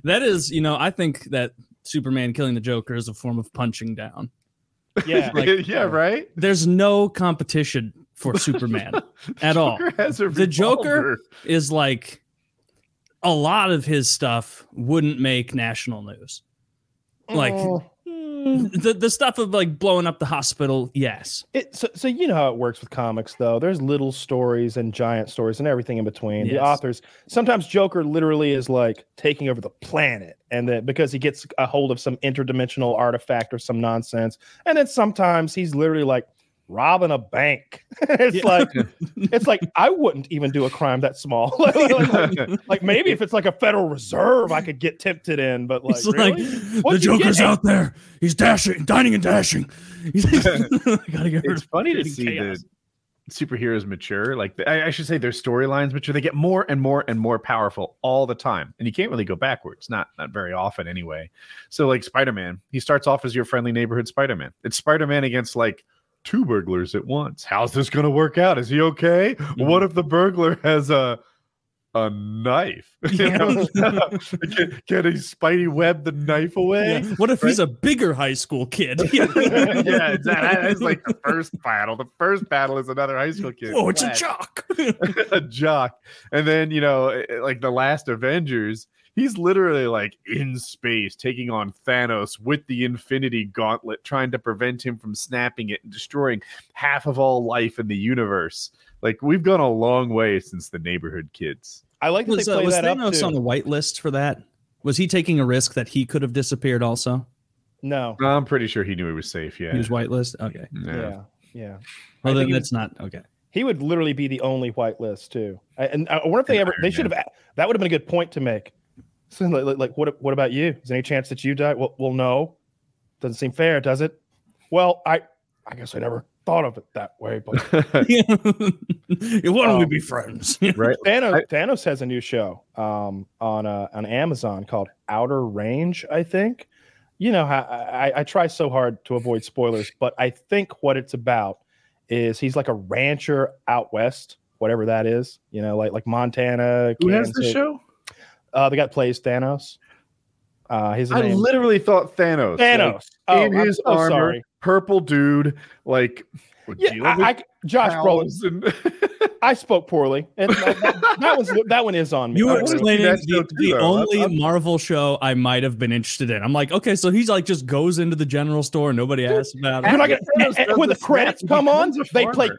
that is, you know, I think that Superman killing the Joker is a form of punching down. yeah. <laughs> like- yeah right There's no competition for Superman at all. Joker has a The Joker- Is like a lot of his stuff wouldn't make national news. Like Oh. the the stuff of like blowing up the hospital, yes. It, so, so you know how it works with comics, though. There's little stories and giant stories and everything in between. The authors sometimes Joker literally is like taking over the planet, and that because he gets a hold of some interdimensional artifact or some nonsense, and then sometimes he's literally like robbing a bank. <laughs> it's Yeah. like <laughs> it's like I wouldn't even do a crime that small. <laughs> like, like- like- like, maybe if it's like a Federal Reserve, I could get tempted in, but like, really? like the Joker's get? out there. He's dashing, dining and dashing. He's gotta get it's funny to see chaos. the superheroes mature. Like the, I, I should say, their storylines mature. They get more and more and more powerful all the time, and you can't really go backwards. Not not very often, anyway. So, like Spider Man, he starts off as your friendly neighborhood Spider Man. It's Spider Man against like two burglars at once. How's this going to work out? Is he okay? Mm-hmm. What if the burglar has a a knife. <laughs> Yeah. <laughs> Can, can he spidey web the knife away? Yeah. What if he's a bigger high school kid? <laughs> yeah. That's like the first battle. The first battle is another high school kid. oh, it's a Whack. jock. a jock. And then, you know, eh, like the last Avengers, he's literally like in space taking on Thanos with the Infinity Gauntlet, trying to prevent him from snapping it and destroying half of all life in the universe. Like we've gone a long way since the neighborhood kids. I like that was they uh, was that up Thanos too. on the white list for that? Was he taking a risk that he could have disappeared also? no, I'm pretty sure he knew he was safe. Yeah. He was whitelist? Okay. yeah. yeah, yeah. Well, I then think he that's not okay. He would literally be the only whitelist too. I- And I wonder if they ever. They should have. That would have been a good point to make. So like, like, like, what? What about you? Is there any chance that you die? Well, well, no. Doesn't seem fair, does it? Well, I. I guess I never thought of it that way. But <laughs> Why don't we Um, be friends? <laughs> right. Thanos, I- Thanos has a new show um, on uh, on Amazon called Outer Range. I think. You know how I, I, I try so hard to avoid spoilers, but I think what it's about is he's like a rancher out west, whatever that is. You know, like like Montana. Who has the show? Uh, the guy that plays Thanos. Uh, his I name literally thought Thanos. like, Thanos. oh, in I'm his so armor, sorry. purple dude, like Yeah, I, I, Josh Brolin. and- <laughs> I spoke poorly, and that, that, that was that one is on me. You were explaining the, too, the though. only I'm- Marvel show I might have been interested in. I'm like, okay, so he's like just goes into the general store, nobody asks about And it. I get- Thanos and <laughs> when the the credits come on, they play.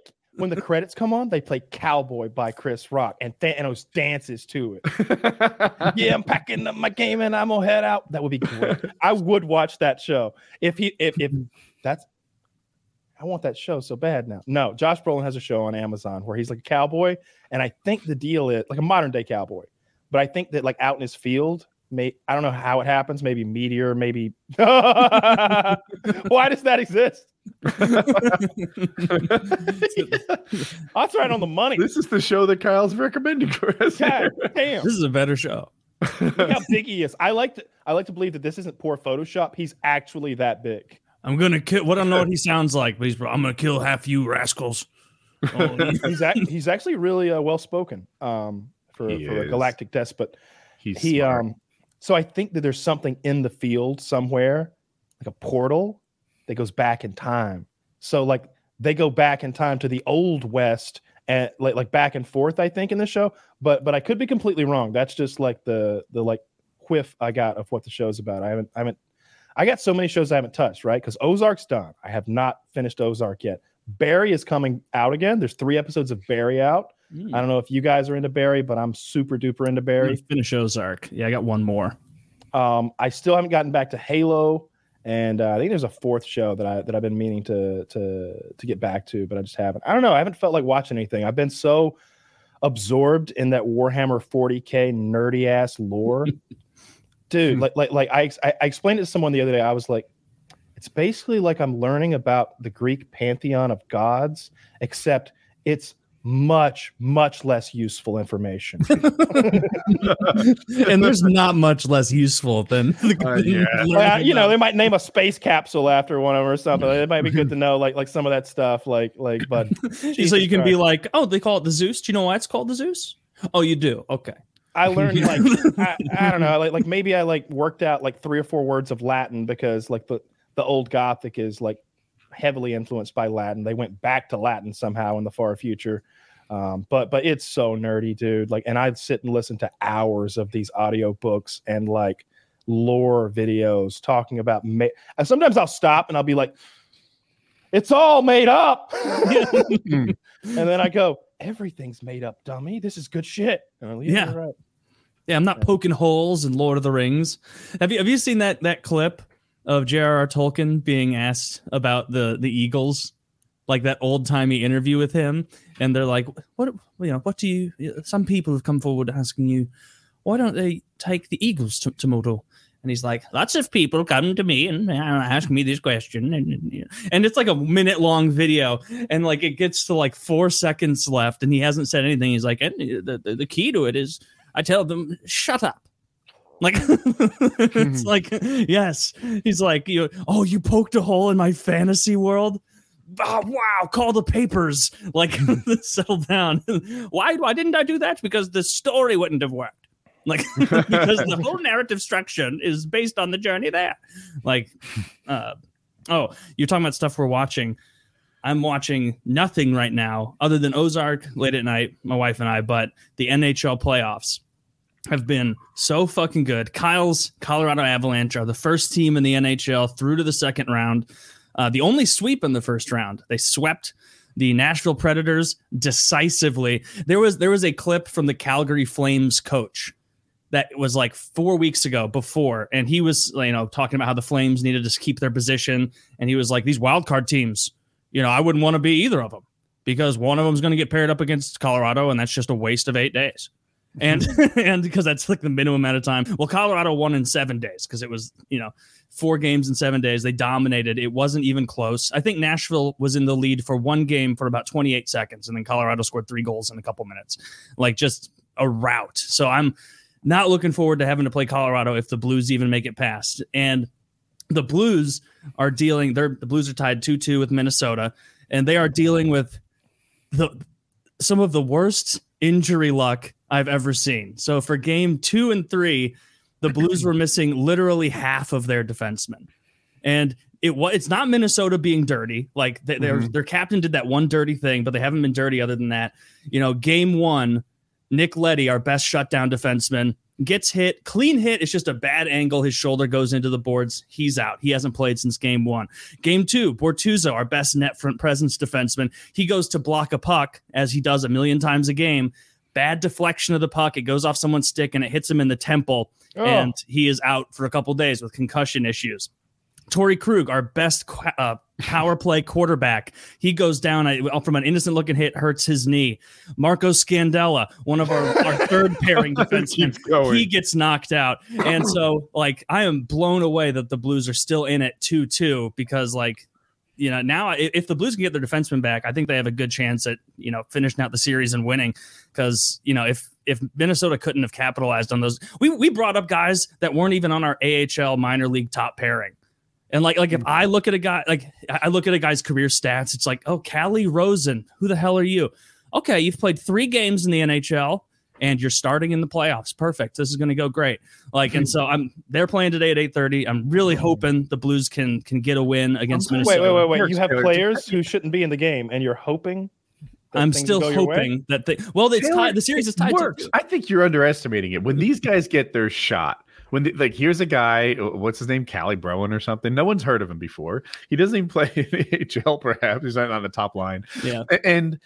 When the credits come on, they play "Cowboy" by Chris Rock, and Thanos dances to it. <laughs> yeah, I'm packing up my game and I'm gonna head out. That would be great. I would watch that show if he if if that's. I want that show so bad now. No, Josh Brolin has a show on Amazon where he's like a cowboy, and I think the deal is like a modern day cowboy. But I think that like out in his field, may I don't know how it happens. Maybe meteor, maybe. <laughs> Why does that exist? <laughs> That's right on the money. this is the show that Kyle's recommending for us. God <laughs> damn. This is a better show. Look how big he is. I like to I like to believe that this isn't poor Photoshop. He's actually that big. I'm gonna kill. What I don't know what he sounds like, but he's. I'm gonna kill half you rascals. Oh, He's act, he's actually really uh, well spoken um, for, for a is. galactic despot. He's he smart. um so I think that there's something in the field somewhere, like a portal that goes back in time. So like they go back in time to the old west and like like back and forth, I think, in the show. But but I could be completely wrong. That's just like the the like whiff I got of what the show's about. I haven't I haven't I got so many shows I haven't touched, right? Because Ozark's done. I have not finished Ozark yet. Barry is coming out again. There's three episodes of Barry out. Mm. I don't know if you guys are into Barry, but I'm super duper into Barry. finish Ozark. Yeah, I got one more. Um, I still haven't gotten back to Halo, and uh, I think there's a fourth show that I that I've been meaning to to to get back to, but I just haven't. I don't know. I haven't felt like watching anything. I've been so absorbed in that Warhammer 40k nerdy ass lore, <laughs> dude. like like like I, I I explained it to someone the other day. I was like, it's basically like I'm learning about the Greek pantheon of gods, except it's much much less useful information. <laughs> and there's not much less useful than the, Uh, <laughs> yeah. learning you know, they might name a space capsule after one of them or something. It might be good to <laughs> know, like like some of that stuff. Like like, but so you can be like, oh, they call it the Zeus. Do you know why it's called the Zeus? Oh, you do. Okay. I learned like I, I don't know, like like maybe I like worked out like three or four words of Latin because like the the old Gothic is like heavily influenced by Latin. They went back to Latin somehow in the far future. Um, but but it's so nerdy, dude. Like, and I'd sit and listen to hours of these audio books and like lore videos talking about. Ma- and sometimes I'll stop and I'll be like, "It's all made up," <laughs> and then I go, "Everything's made up, dummy. This is good shit." Leave Yeah. right. Yeah, I'm not poking holes in Lord of the Rings. Have you have you seen that that clip of J.R.R. Tolkien being asked about the the Eagles, like that old timey interview with him, and they're like, "What you know? What do you?" Some people have come forward asking you, "Why don't they take the Eagles to, to Mordor?" And he's like, "Lots of people come to me and uh, ask me this question, and and, it's like a minute long video, and like it gets to like four seconds left, and he hasn't said anything. He's like, and the, the, the key to it is I tell them, shut up. Like <laughs> it's like, yes. He's like, you oh, you poked a hole in my fantasy world. oh, wow, call the papers, <laughs> like <laughs> settle down. why? Why didn't I do that? Because the story wouldn't have worked. Like because the whole narrative structure is based on the journey there. Like, uh, oh, you're talking about stuff we're watching. I'm watching nothing right now other than Ozark late at night, my wife and I, but the NHL playoffs have been so fucking good. Kyle's Colorado Avalanche are the first team in the NHL through to the second round. Uh, the only sweep in the first round. They swept the Nashville Predators decisively. There was there was a clip from the Calgary Flames coach that was like four weeks ago before, and he was you know talking about how the Flames needed to keep their position, and he was like these wild card teams you know, I wouldn't want to be either of them because one of them is going to get paired up against Colorado, and that's just a waste of eight days. And <laughs> and because that's like the minimum amount of time. Well, Colorado won in seven days because it was you know four games in seven days. They dominated. It wasn't even close. I think Nashville was in the lead for one game for about 28 seconds, and then Colorado scored three goals in a couple minutes. Like just a rout. So I'm not looking forward to having to play Colorado if the Blues even make it past. And the Blues are dealing. They're the Blues are tied two two with Minnesota, and they are dealing with the some of the worst injury luck I've ever seen. So for game two and three, the <clears throat> Blues were missing literally half of their defensemen, and it was it's not Minnesota being dirty. Like they, mm-hmm. their captain did that one dirty thing, but they haven't been dirty other than that. You know, game one, Nick Leddy, our best shutdown defenseman, gets hit, clean hit. It's just a bad angle. His shoulder goes into the boards. He's out. He hasn't played since game one. Game two, Bortuzzo, our best net front presence defenseman, he goes to block a puck as he does a million times a game. Bad deflection of the puck. It goes off someone's stick and it hits him in the temple. Oh. And he is out for a couple days with concussion issues. Torey Krug, our best uh, power play quarterback, he goes down from an innocent looking hit, hurts his knee. Marco Scandella, one of our, our third pairing <laughs> defensemen, he gets knocked out. And so, like, I am blown away that the Blues are still in it 2 2 because, like, you know, now if the Blues can get their defenseman back, I think they have a good chance at, you know, finishing out the series and winning. Because, you know, if if Minnesota couldn't have capitalized on those, we, we brought up guys that weren't even on our AHL minor league top pairing and like like if mm. I look at a guy like I look at a guy's career stats, it's like, oh, Calle Rosen, who the hell are you? Okay, you've played three games in the NHL and you're starting in the playoffs. Perfect. This is going to go great. Like, and hmm. so I'm they're playing today at 8:30. I'm really hmm. hoping the Blues can can get a win against Minnesota. Wait, wait, wait, wait. You have players who shouldn't be in the game, and you're hoping. I'm still hoping that they. Well, it's tied. The series is tied. Works. I think you're underestimating it. When hmm. these guys get their shot, when the, like here's a guy, uh, what's his name, Calle Broen or something. No one's heard of him before. He doesn't even <laughs> play in the AHL, perhaps. He's not on the top line. Yeah, and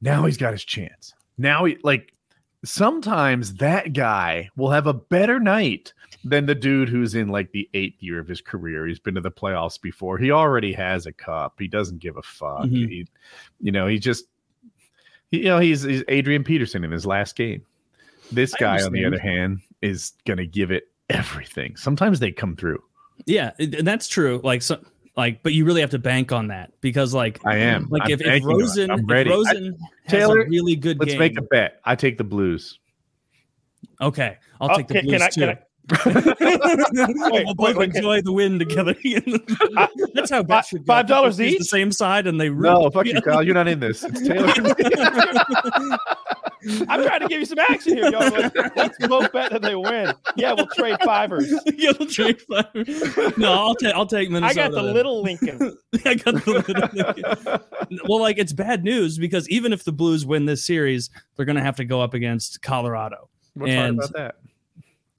now he's got his chance. Now he like sometimes that guy will have a better night than the dude who's in like the eighth year of his career. He's been to the playoffs before. He already has a cup. He doesn't give a fuck. Mm-hmm. He, you know, he just, he, you know, he's, he's Adrian Peterson in his last game. This guy, on the other hand, is going to give it everything. Sometimes they come through. Yeah, and that's true. Like so, like, but you really have to bank on that because, like, I am. Like, I'm if, if Rosen, I'm ready. If Rosen I, Taylor, really good. Let's game, make a bet. I take the Blues. Okay, I'll oh, take the Blues too. <laughs> wait, we'll both wait, enjoy wait. the win together. <laughs> That's how bet should go. Five dollars each, the same side, and they no. Fuck you, Kyle. You're not in this. It's Taylor. <laughs> I'm trying to give you some action here, y'all. Let's both bet that they win. Yeah, we'll trade fivers. <laughs> yeah, we'll trade fivers. No, I'll take I'll take Minnesota. I got the then. little Lincoln. <laughs> I got the little Lincoln. <laughs> Well, like it's bad news because even if the Blues win this series, they're going to have to go up against Colorado. What's and hard about that?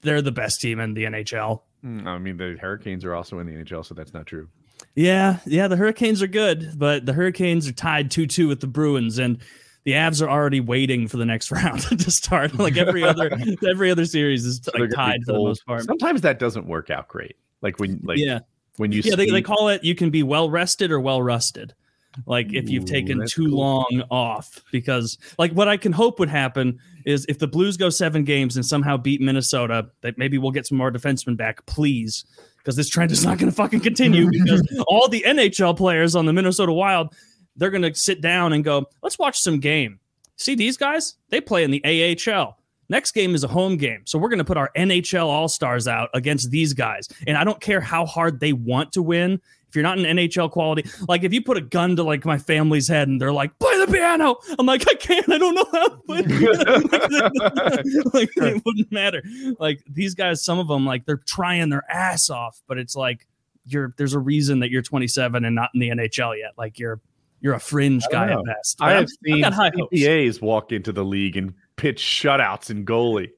They're the best team in the NHL. Hmm, I mean, the Hurricanes are also in the NHL, so that's not true. Yeah, yeah, the Hurricanes are good, but the Hurricanes are tied 2 2 with the Bruins. And the Avs are already waiting for the next <laughs> round to start. <laughs> Like every other <laughs> every other series is so like tied for the most part. Sometimes that doesn't work out great. Like when like yeah when you yeah they, they call it you can be well rested or well rusted. Like if you've taken too cool. long off, because like what I can hope would happen is if the Blues go seven games and somehow beat Minnesota, that maybe we'll get some more defensemen back, please because this trend is not going to fucking continue because all the NHL players on the Minnesota Wild they're going to sit down and go, let's watch some game. See these guys? They play in the AHL. Next game is a home game. So we're going to put our NHL All Stars out against these guys. And I don't care how hard they want to win. if you're not an NHL quality, like if you put a gun to like my family's head and they're like, play the piano, I'm like, I can't, I don't know how to play. <laughs> <laughs> like it wouldn't matter. Like these guys, some of them, like they're trying their ass off, but it's like you're there's a reason that you're 27 and not in the NHL yet. Like you're you're a fringe guy know. at oh, best. I have I'm- seen. CPAs walk into the league and pitch shutouts in goalie.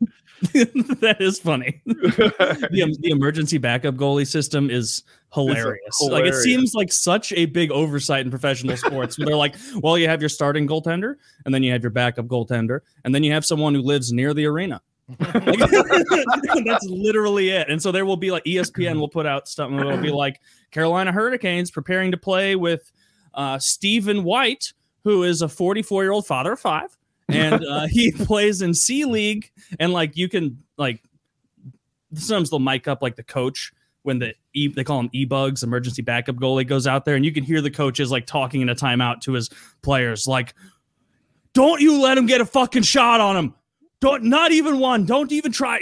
<laughs> that is funny. <laughs> the, um, the emergency backup goalie system is hilarious. Like it seems like such a big oversight in professional sports. they're like, well, you have your starting goaltender, and then you have your backup goaltender, and then you have someone who lives near the arena. Like, <laughs> that's literally it. And so there will be like ESPN will put out something. It'll be like Carolina Hurricanes preparing to play with uh, Stephen White, who is a 44 year old father of five, and <laughs> uh, he plays in C League. And like you can like sometimes they'll mic up like the coach when the e, they call him e bugs emergency backup goalie goes out there, and you can hear the coaches like talking in a timeout to his players like. Don't you let him get a fucking shot on him. Don't not even one. Don't even try.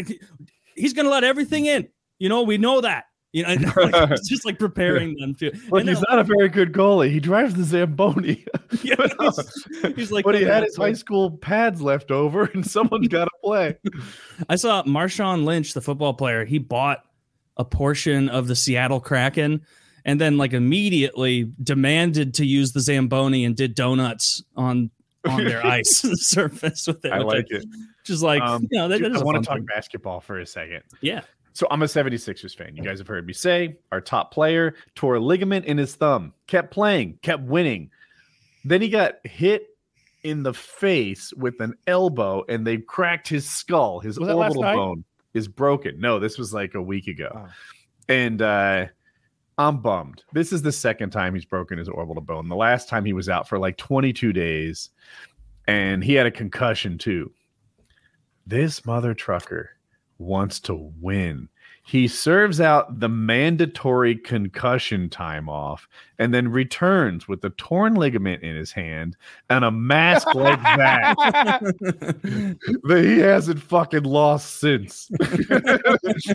He's gonna let everything in. You know, we know that. You know, <laughs> like, it's just like preparing them to. Look, and he's not a very good goalie. He drives the Zamboni. <laughs> yeah, <laughs> he's, he's like, but he had his high school pads left over, and someone's got to play. I saw Marshawn Lynch, the football player. He bought a portion of the Seattle Kraken, and then like immediately demanded to use the Zamboni and did donuts on on their ice surface with it. I like it. Just like Um, you know, that, Dude, is I want to talk thing. basketball for a second. Yeah, So I'm a 76ers fan. You guys have heard me say our top player tore a ligament in his thumb, kept playing, kept winning. Then he got hit in the face with an elbow and they cracked his skull. His orbital bone is broken. No, this was like a week ago. Oh. And uh I'm bummed. This is the second time he's broken his orbital bone. The last time he was out for like 22 days and he had a concussion too. This mother trucker wants to win. He serves out the mandatory concussion time off and then returns with a torn ligament in his hand and a mask like that that he hasn't fucking lost since. <laughs>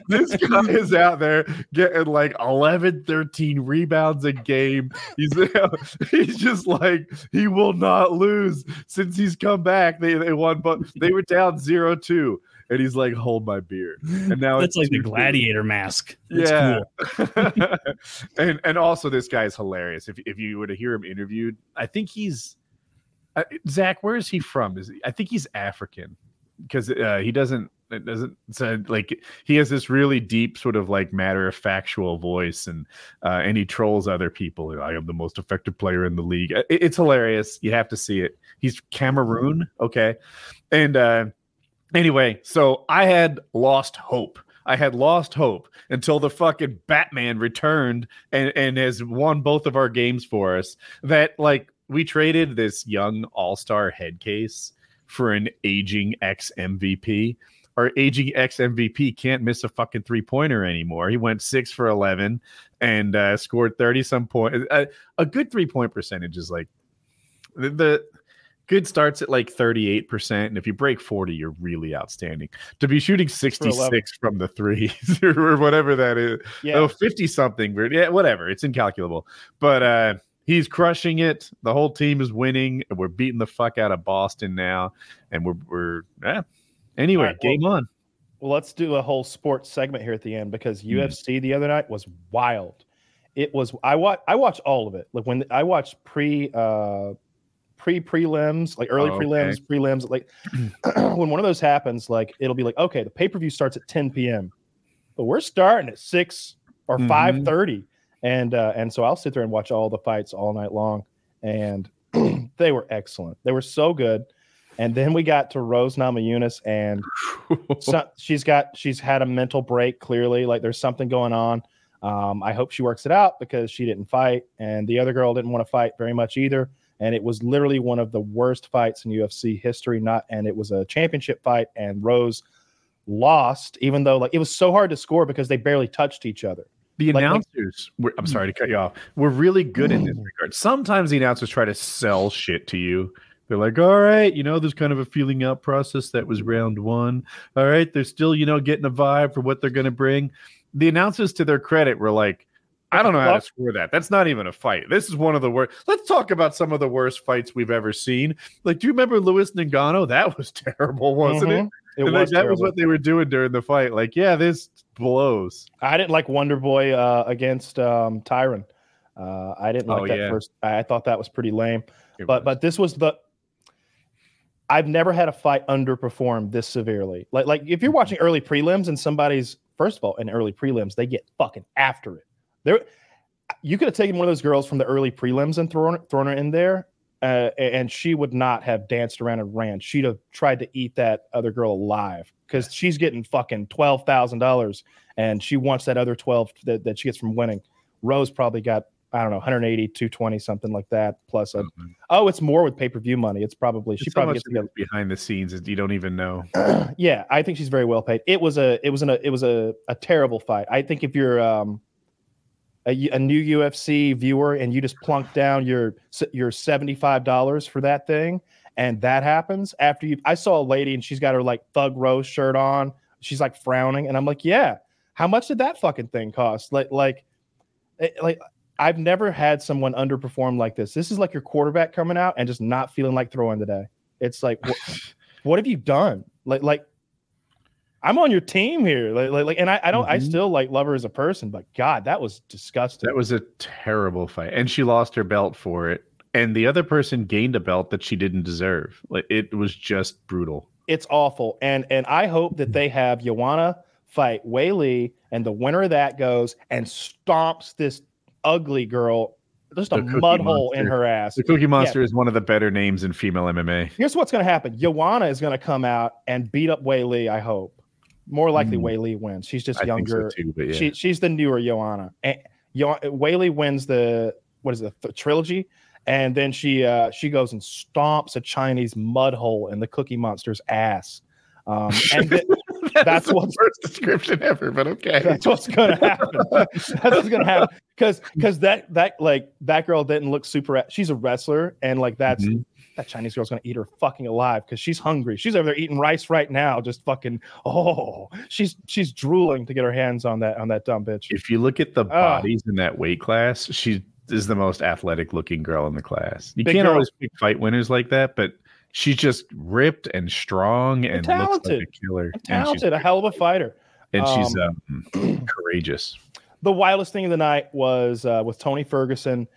this guy is out there getting like 11, 13 rebounds a game. He's <laughs> he's just like he will not lose since he's come back. They they won, but they were down 0-2. And he's like, hold my beer. And now that's it's like the 2-2. gladiator mask. That's yeah. cool. <laughs> and and also this guy's hilarious. If if you were to hear him interviewed, I think he's uh, Zach. Where is he from? Is he, I think he's African because uh, he doesn't it doesn't so like he has this really deep sort of like matter of factual voice and uh, and he trolls other people. I am the most effective player in the league. It- it's hilarious. You have to see it. He's Cameroon, okay, and. uh Anyway, so I had lost hope. I had lost hope until the fucking Batman returned and, and has won both of our games for us. That like we traded this young all-star head case for an aging ex MVP. Our aging ex MVP can't miss a fucking three pointer anymore. He went six for 11 and uh, scored 30 some points. A, a good three point percentage is like the, the good starts at like 38%. And if you break 40, you're really outstanding. To be shooting 66 from the threes <laughs> or whatever that is, yeah. oh, 50 something, yeah, whatever. It's incalculable. But uh he's crushing it. The whole team is winning. We're beating the fuck out of Boston now. And we're we're yeah. Anyway, right, well- game on. Well, let's do a whole sports segment here at the end because Hmm. UFC the other night was wild. It was I watch I watch all of it. Like when I watched pre uh pre prelims, like early Oh, okay. prelims, prelims, like <clears throat> <clears throat> when one of those happens, like it'll be like, okay, the pay-per-view starts at 10 p.m. But we're starting at six or Mhm. 5:30. And uh and so I'll sit there and watch all the fights all night long. And <clears throat> they were excellent. They were so good. And then we got to Rose Namajunas and <laughs> so, she's got she's had a mental break clearly like there's something going on um, i hope she works it out because she didn't fight and the other girl didn't want to fight very much either and it was literally one of the worst fights in ufc history not and it was a championship fight and rose lost even though like it was so hard to score because they barely touched each other The Like- announcers, were, I'm sorry to cut you off, were really good in this mm. regard. Sometimes the announcers try to sell shit to you. They're like, all right, you know, there's kind of a feeling out process. That was round one. All right, they're still, you know, getting a vibe for what they're going to bring. The announcers, to their credit, were like, I don't know how to score that. That's not even a fight. This is one of the worst. Let's talk about some of the worst fights we've ever seen. Like, do you remember Lewis Ngannou? That was <laughs> terrible, wasn't it? Mhm. It And, like, that was what they were doing during the fight. Like, yeah, this blows. I didn't like Wonder Boy uh, against um, Tyron. Uh, I didn't like Oh, that yeah. first. I I thought that was pretty lame. It But was. but this was the. I've never had a fight underperform this severely. Like like if you're watching early prelims and somebody's first of all in early prelims they get fucking after it. There, you could have taken one of those girls from the early prelims and thrown thrown her in there, uh, and she would not have danced around and ran. She'd have tried to eat that other girl alive because she's getting fucking twelve thousand dollars, and she wants that other twelve that, that she gets from winning. Rose probably got I don't know 180, 220, something like that. Plus, a, Mhm. oh, it's more with pay per view money. It's probably she so probably gets together. behind the scenes you don't even know. <clears throat> yeah, I think she's very well paid. It was a it was an, a it was a, a terrible fight. I think if you're um a, a new UFC viewer and you just plunk down your your seventy five dollars for that thing, and that happens after you. I saw a lady and she's got her like Thug Rose shirt on. She's like frowning, and I'm like, yeah. How much did that fucking thing cost? Like like like. I've never had someone underperform like this. This is like your quarterback coming out and just not feeling like throwing today. It's like, what, <laughs> what have you done? Like, like I'm on your team here. Like, like, like and I, I don't, I Mhm. still like love her as a person, but God, that was disgusting. That was a terrible fight, and she lost her belt for it. And the other person gained a belt that she didn't deserve. Like it was just brutal. it's awful. And and I hope that they have Joanna fight Weili, and the winner of that goes and stomps this ugly girl, just a The Cookie mud hole in her ass. The Cookie Monster is one of the better names in female MMA. Here's what's going to happen: Joanna is going to come out and beat up Weili. I hope. More likely, Mm. Weili wins. She's just I younger. so too, yeah. She she's the newer Joanna. And Yo- Weili wins the what is it, the trilogy, and then she uh she goes and stomps a Chinese mud hole in the Cookie Monster's ass. Um, <laughs> and th- that's what's- worst description ever. But okay, that's what's gonna happen. <laughs> that's what's gonna happen because because that that like that girl didn't look super. She's a wrestler, and like that's Mhm. That Chinese girl's gonna eat her fucking alive because she's hungry. She's over there eating rice right now, just fucking. Oh, she's she's drooling to get her hands on that on that dumb bitch. if you look at the Ah. bodies in that weight class, she is the most athletic looking girl in the class. You can't girl. always pick fight winners like that, but she's just ripped and strong and looks like a killer. And she's, Talented, a hell of a fighter. and she's um, <clears throat> courageous. the wildest thing of the night was uh, with Tony Ferguson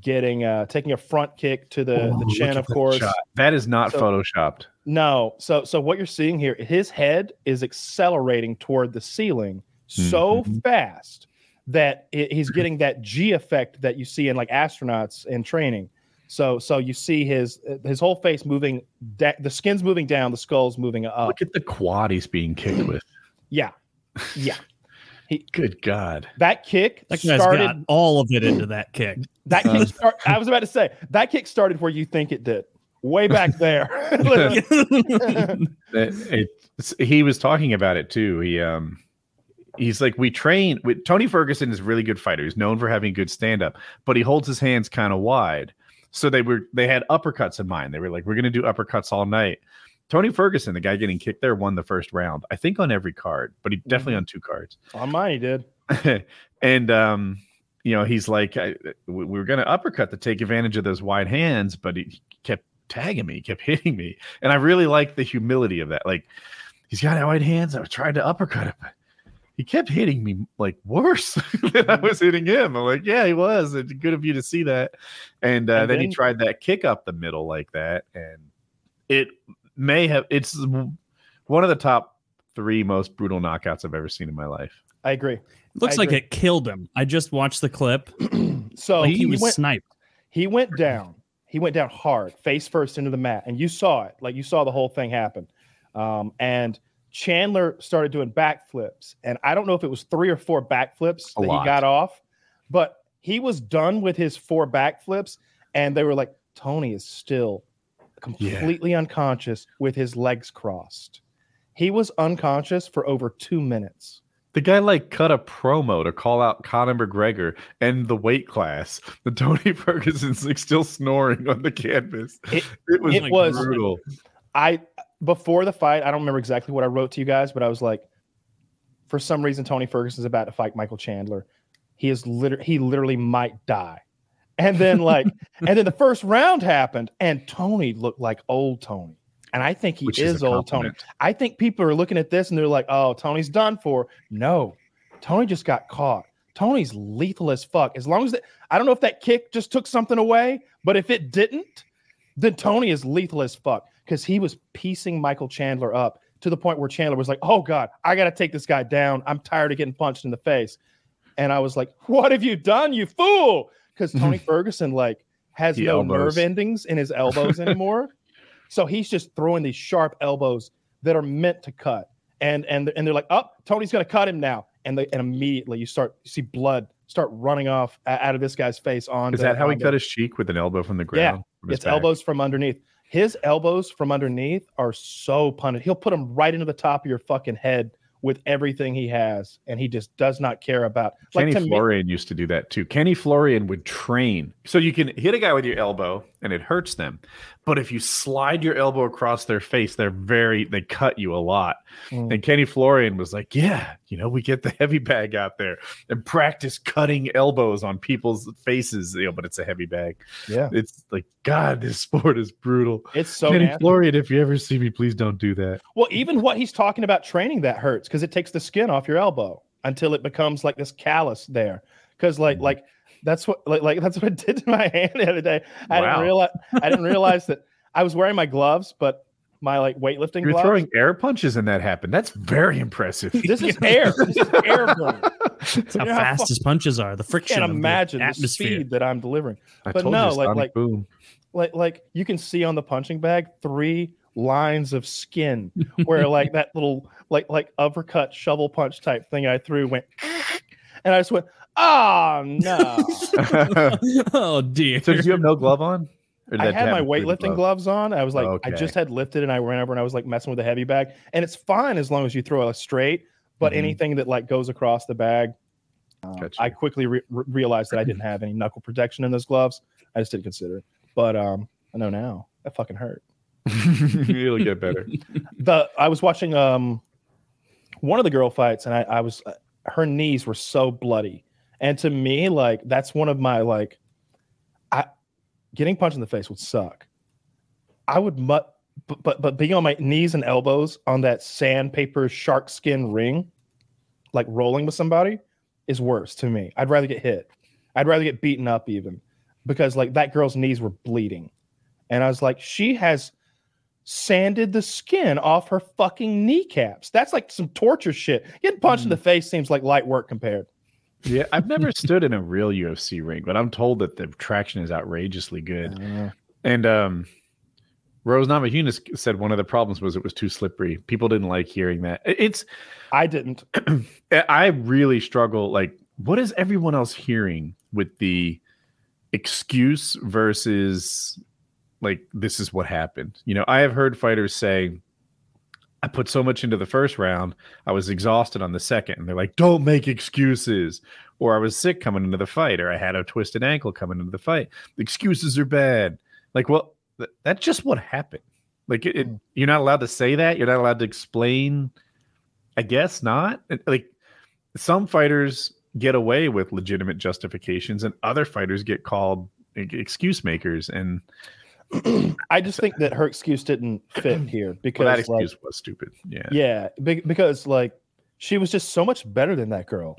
getting uh, taking a front kick to the, Oh, the chin, of course. shot. That is not So- photoshopped. No, so so what you're seeing here, his head is accelerating toward the ceiling so Mhm. fast that it, he's getting that G effect that you see in like astronauts in training. So so you see his his whole face moving, da- the skin's moving down, the skull's moving up. Look at the quad he's being kicked with. Yeah, yeah. Good God. That kick That guy's started. got all of it into that kick. That kick start, I was about to say that kick started where you think it did, way back there. <laughs> <laughs> <laughs> It- it's- he was talking about it too. He um he's like we train with Tony Ferguson is a really good fighter. He's known for having good stand up, but he holds his hands kind of wide. So they were they had uppercuts in mind. They were like, we're gonna do uppercuts all night. Tony Ferguson, the guy getting kicked there, won the first round. I think on every card, but he definitely on two cards. <laughs> On mine, he did. <laughs> and um, you know, he's like, I, we we were going to uppercut to take advantage of those wide hands, but he kept tagging me, kept <laughs> hitting me, and I really like the humility of that. Like, he's got wide hands. I tried to uppercut him, but he kept hitting me like worse than I was hitting him. I'm like, yeah, he was. It's good of you to see that. And, uh, And then, he tried that kick up the middle like that, and it may have. It's one of the top three most brutal knockouts I've ever seen in my life. I agree. Looks I like agree. it killed him. I just watched the clip. <clears throat> So Like he, he was went sniped. he went down. He went down hard, face first into the mat, and you saw it. Like you saw the whole thing happen. Um, and Chandler started doing backflips, and I don't know if it was three or four backflips that lot. he got off, but he was done with his four backflips, and they were like, Tony is still completely unconscious with his legs crossed. He was unconscious for over two minutes. The guy like cut a promo to call out Conor McGregor and the weight class. <laughs> The Tony Ferguson's like still snoring on the canvas. It- It, was, it was- brutal. I before the fight, I don't remember exactly what I wrote to you guys, but I was like, for some reason, Tony Ferguson's about to fight Michael Chandler. he is literally he literally might die. And then like and then the first round happened and Tony looked like old Tony. And I think he Which is, a old Tony. I think people are looking at this and they're like, "Oh, Tony's done for." No. Tony just got caught. Tony's lethal as fuck. As long as that I don't know if that kick just took something away, but if it didn't, then Tony is lethal as fuck because he was piecing Michael Chandler up to the point where Chandler was like, "Oh God, I got to take this guy down. I'm tired of getting punched in the face." And I was like, "What have you done, you fool?" Because mm-hmm. Tony Ferguson like has He no elbows. nerve endings in his elbows <laughs> anymore, so he's just throwing these sharp elbows that are meant to cut. And and and they're like, "Oh, Tony's gonna cut him now," and they and immediately you start you see blood start running off out of this guy's face on. Is that how he cut his cheek with an elbow from the ground? his it's back? elbows from underneath. His elbows from underneath are so punted. He'll put them right into the top of your fucking head with everything he has, and he just does not care about. Kenny me- Florian used to do that too. Kenny Florian would train. So you can hit a guy with your elbow and it hurts them. But if you slide your elbow across their face, they're very, they cut you a lot. Mm. And Kenny Florian was like, Yeah, you know, we get the <laughs> heavy bag out there and practice cutting elbows on people's faces, you know, but it's a heavy bag. yeah, It's like, God, this sport is brutal. it's so Kenny nasty. Florian, if you ever see me, please don't do that. Well, even what he's talking about training that hurts because it takes the skin off your elbow until it becomes like this callus there. Because like Mhm. like that's what like, like that's what it did to my <laughs> hand the other day. I Wow. didn't realize I didn't <laughs> realize that I was wearing my gloves, but my like weightlifting You're gloves. throwing air punches and that happened. That's very impressive. this is <laughs> air. This is air burn. That's how You know how fast fuck- his punches are. The friction. I can't of the imagine the, atmosphere. speed that I'm delivering. I But told no, you, like- Sonic like- boom. Like like you can see on the punching bag three lines of skin where like that little like like uppercut shovel punch type thing I threw went and I just went, oh no. <laughs> oh dear. so did you have no glove on? Or did I had my happen through the weightlifting glove? gloves on. I was like, I just had lifted and I ran over and I was like messing with the heavy bag. And it's fine as long as you throw a straight, but Mhm. anything that like goes across the bag, Gotcha. I quickly re- re- realized that I didn't have any knuckle protection in those gloves. I just didn't consider it. But um, I know now that fucking hurt. <laughs> It'll get better. <laughs> The I was watching um one of the girl fights and I, I was uh, her knees were so bloody. And to me, like that's one of my like I getting punched in the face would suck. I would mut but, but but being on my knees and elbows on that sandpaper shark skin ring, like rolling with somebody, is worse to me. I'd rather get hit. I'd rather get beaten up even because like that girl's knees were bleeding. And I was like, she has sanded the skin off her fucking kneecaps. That's like some torture shit. Getting punched in mm. the face seems like light work compared. Yeah, I've never <laughs> stood in a real UFC ring, but I'm told that the traction is outrageously good. And um, Rose Namajunas said one of the problems was it was too slippery. People didn't like hearing that. It's I didn't. <clears throat> I really struggle. Like, what is everyone else hearing with the excuse versus like this is what happened? You know, I have heard fighters say, I put so much into the first round, I was exhausted on the second. And they're like, don't make excuses. Or I was sick coming into the fight, or I had a twisted ankle coming into the fight. The excuses are bad. Like, well, th- that's just what happened. Like, it, it, hmm. you're not allowed to say that. You're not allowed to explain. I guess not. Like, some fighters get away with legitimate justifications, and other fighters get called excuse makers. And I just think that her excuse didn't fit <clears throat> here because well, that like, excuse was stupid. Yeah. yeah, be- because like she was just so much better than that girl.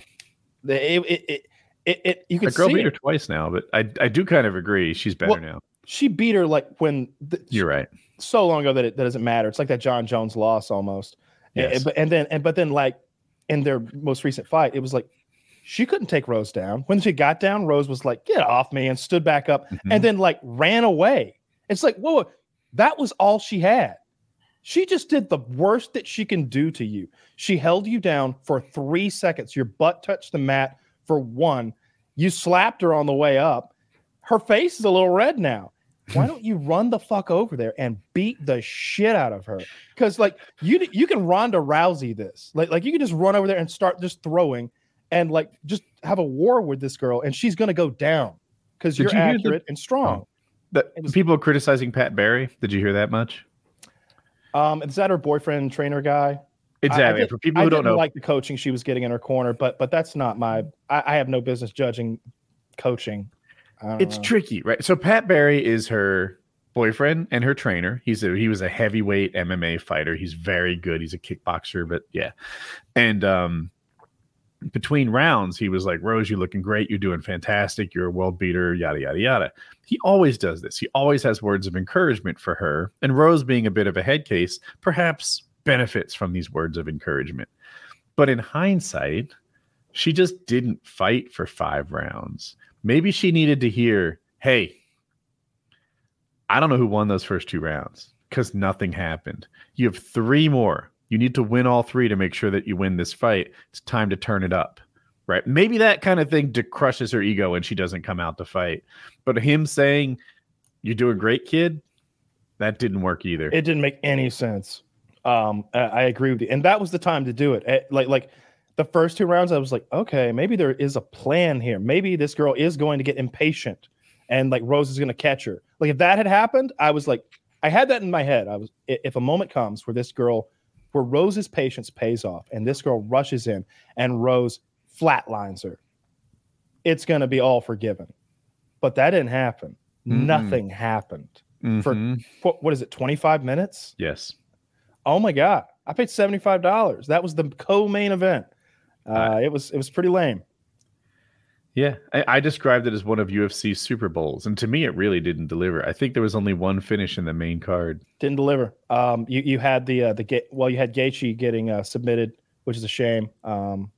It it it, it, it you The can girl see beat her it. twice now, but I I do kind of agree. She's better Well, now. She beat her like when the, You're right. so long ago that it that doesn't matter. It's like that Jon Jones loss almost. And- Yes. but and then and but then like in their most recent fight, it was like she couldn't take Rose down. When she got down, Rose was like, "Get off me!" and stood back up, Mhm. and then like ran away. It's like, whoa, that was all she had. She just did the worst that she can do to you. She held you down for three seconds. Your butt touched the mat for one. You slapped her on the way up. Her face is a little red now. Why don't you run the fuck over there and beat the shit out of her? Because like you you can Ronda Rousey this. Like like you can just run over there and start just throwing and like just have a war with this girl and she's gonna go down because you're you hear the- accurate and strong. The, was- people criticizing Pat Barry. Did you hear that much? Um, is that her boyfriend trainer guy? Exactly. I, I For people I who don't didn't know, like the coaching she was getting in her corner, but but that's not my. I, I have no business judging coaching. It's know. tricky, right? So Pat Barry is her boyfriend and her trainer. He's a he was a heavyweight MMA fighter. He's very good. He's a kickboxer, but yeah. And um between rounds, he was like, Rose, you're looking great. You're doing fantastic. You're a world beater, yada, yada, yada. He always does this. He always has words of encouragement for her. And Rose, being a bit of a head case, perhaps benefits from these words of encouragement. But in hindsight, she just didn't fight for five rounds. Maybe she needed to hear, hey, I don't know who won those first two rounds because nothing happened. You have three more. You need to win all three to make sure that you win this fight. It's time to turn it up. Right. Maybe that kind of thing crushes her ego and she doesn't come out to fight. But him saying, You're doing great, kid, that didn't work either. It didn't make any sense. Um, I, I agree with you, and that was the time to do it. Eh, Like like the first two rounds, I was like, okay, maybe there is a plan here. Maybe this girl is going to get impatient, and like Rose is going to catch her. Like if that had happened, I was like, I had that in my head. I was if a moment comes where this girl, where Rose's patience pays off, and this girl rushes in, and Rose flatlines her, it's going to be all forgiven. But that didn't happen. Mm-mm. Nothing happened. for- Mhm. What, is it? Twenty five minutes. yes. Oh my god! I paid seventy five dollars. That was the co-main event. Uh, it was it was pretty lame. Yeah, I, I described it as one of UFC's Super Bowls, and to me, it really didn't deliver. I think there was only one finish in the main card. Didn't deliver. Um, you you had the uh, the Ga- well, you had Gaethje getting uh, submitted, which is a shame. Um,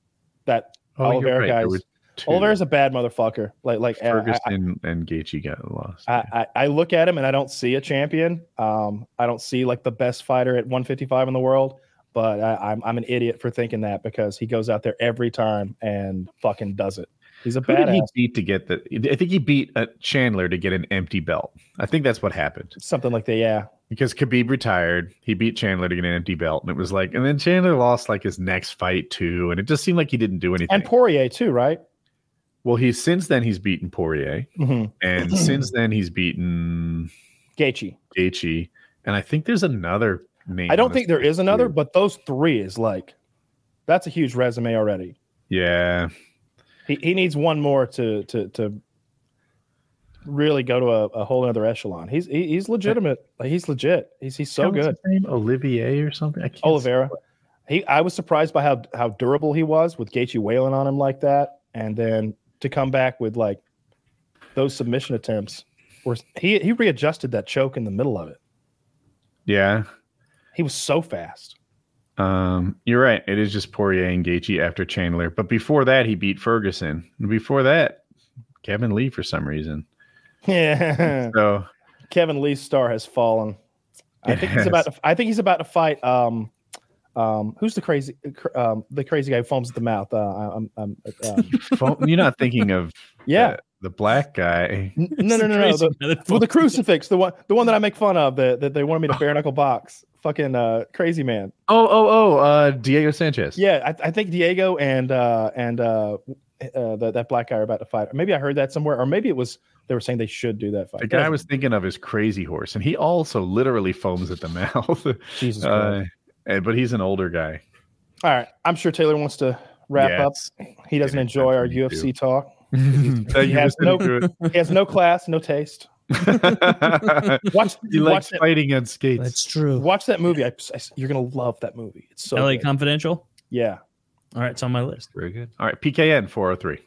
that Oh, Oliveira right. Guys-. Oliveira's a bad motherfucker. Like like uh, I- I- Ferguson and Gaethje got lost. I, I, I look at him and I don't see a champion. Um, I don't see like the best fighter at 155 in the world. But I, I'm I'm an idiot for thinking that because he goes out there every time and fucking does it. He's a Who did he beat to get the? I think he beat uh, Chandler to get an empty belt. I think that's what happened Something like that. Yeah. because Khabib retired. He beat Chandler to get an empty belt, and it was like, and then Chandler lost like his next fight too, and it just seemed like he didn't do anything. And Poirier too, right? well, he's since then he's beaten Poirier, Mm-hmm. and <clears throat> since then he's beaten Gaethje. Gaethje, and I think there's another name. I don't think there is another, but those three is like that's a huge resume already. Yeah, He he needs one more to to to really go to a, a whole other echelon. He's he, he's legitimate. Like he's legit. He's he's so good. his name? Olivier or something. I can't Oliveira. He I was surprised by how how durable he was with Gaethje wailing on him like that, and then to come back with like those submission attempts. Where he he readjusted that choke in the middle of it. Yeah, He was so fast. Um, you're right. It is just Poirier and Gaethje after Chandler, but before that, he beat Ferguson. Before that, Kevin Lee for some reason. Yeah. So <laughs> Kevin Lee's star has fallen. I It think he's about. To, I think he's about to fight. Um, um, who's the crazy, um, the crazy guy who foams at the mouth? Uh, I'm, I'm, <laughs> um, you're not thinking of <laughs> yeah. the, the black guy. N- no, no, no, no. The, well, the crucifix, the one, the one that I make fun of, that that they wanted me to bare knuckle box. Fucking uh, crazy man. Oh, oh, oh, uh, Diego Sanchez. Yeah, I, I think Diego and uh, and uh, uh, that that black guy are about to fight. Maybe I heard that somewhere, or maybe it was they were saying they should do that fight. The guy I was thinking of is Crazy Horse, and he also literally foams at the <laughs> mouth. Jesus uh, but he's an older guy. All right, I'm sure Taylor wants to wrap Yeah, up. He doesn't enjoy our me too. UFC talk. <laughs> You has no- <laughs> He has no class, no taste. It. <laughs> Watch, he watch likes that, fighting on skates. That's true. watch that movie. I, I- you're gonna love that movie. It's so LA good. Confidential. yeah. All right, it's on my list. Very good. All right, PKN 403.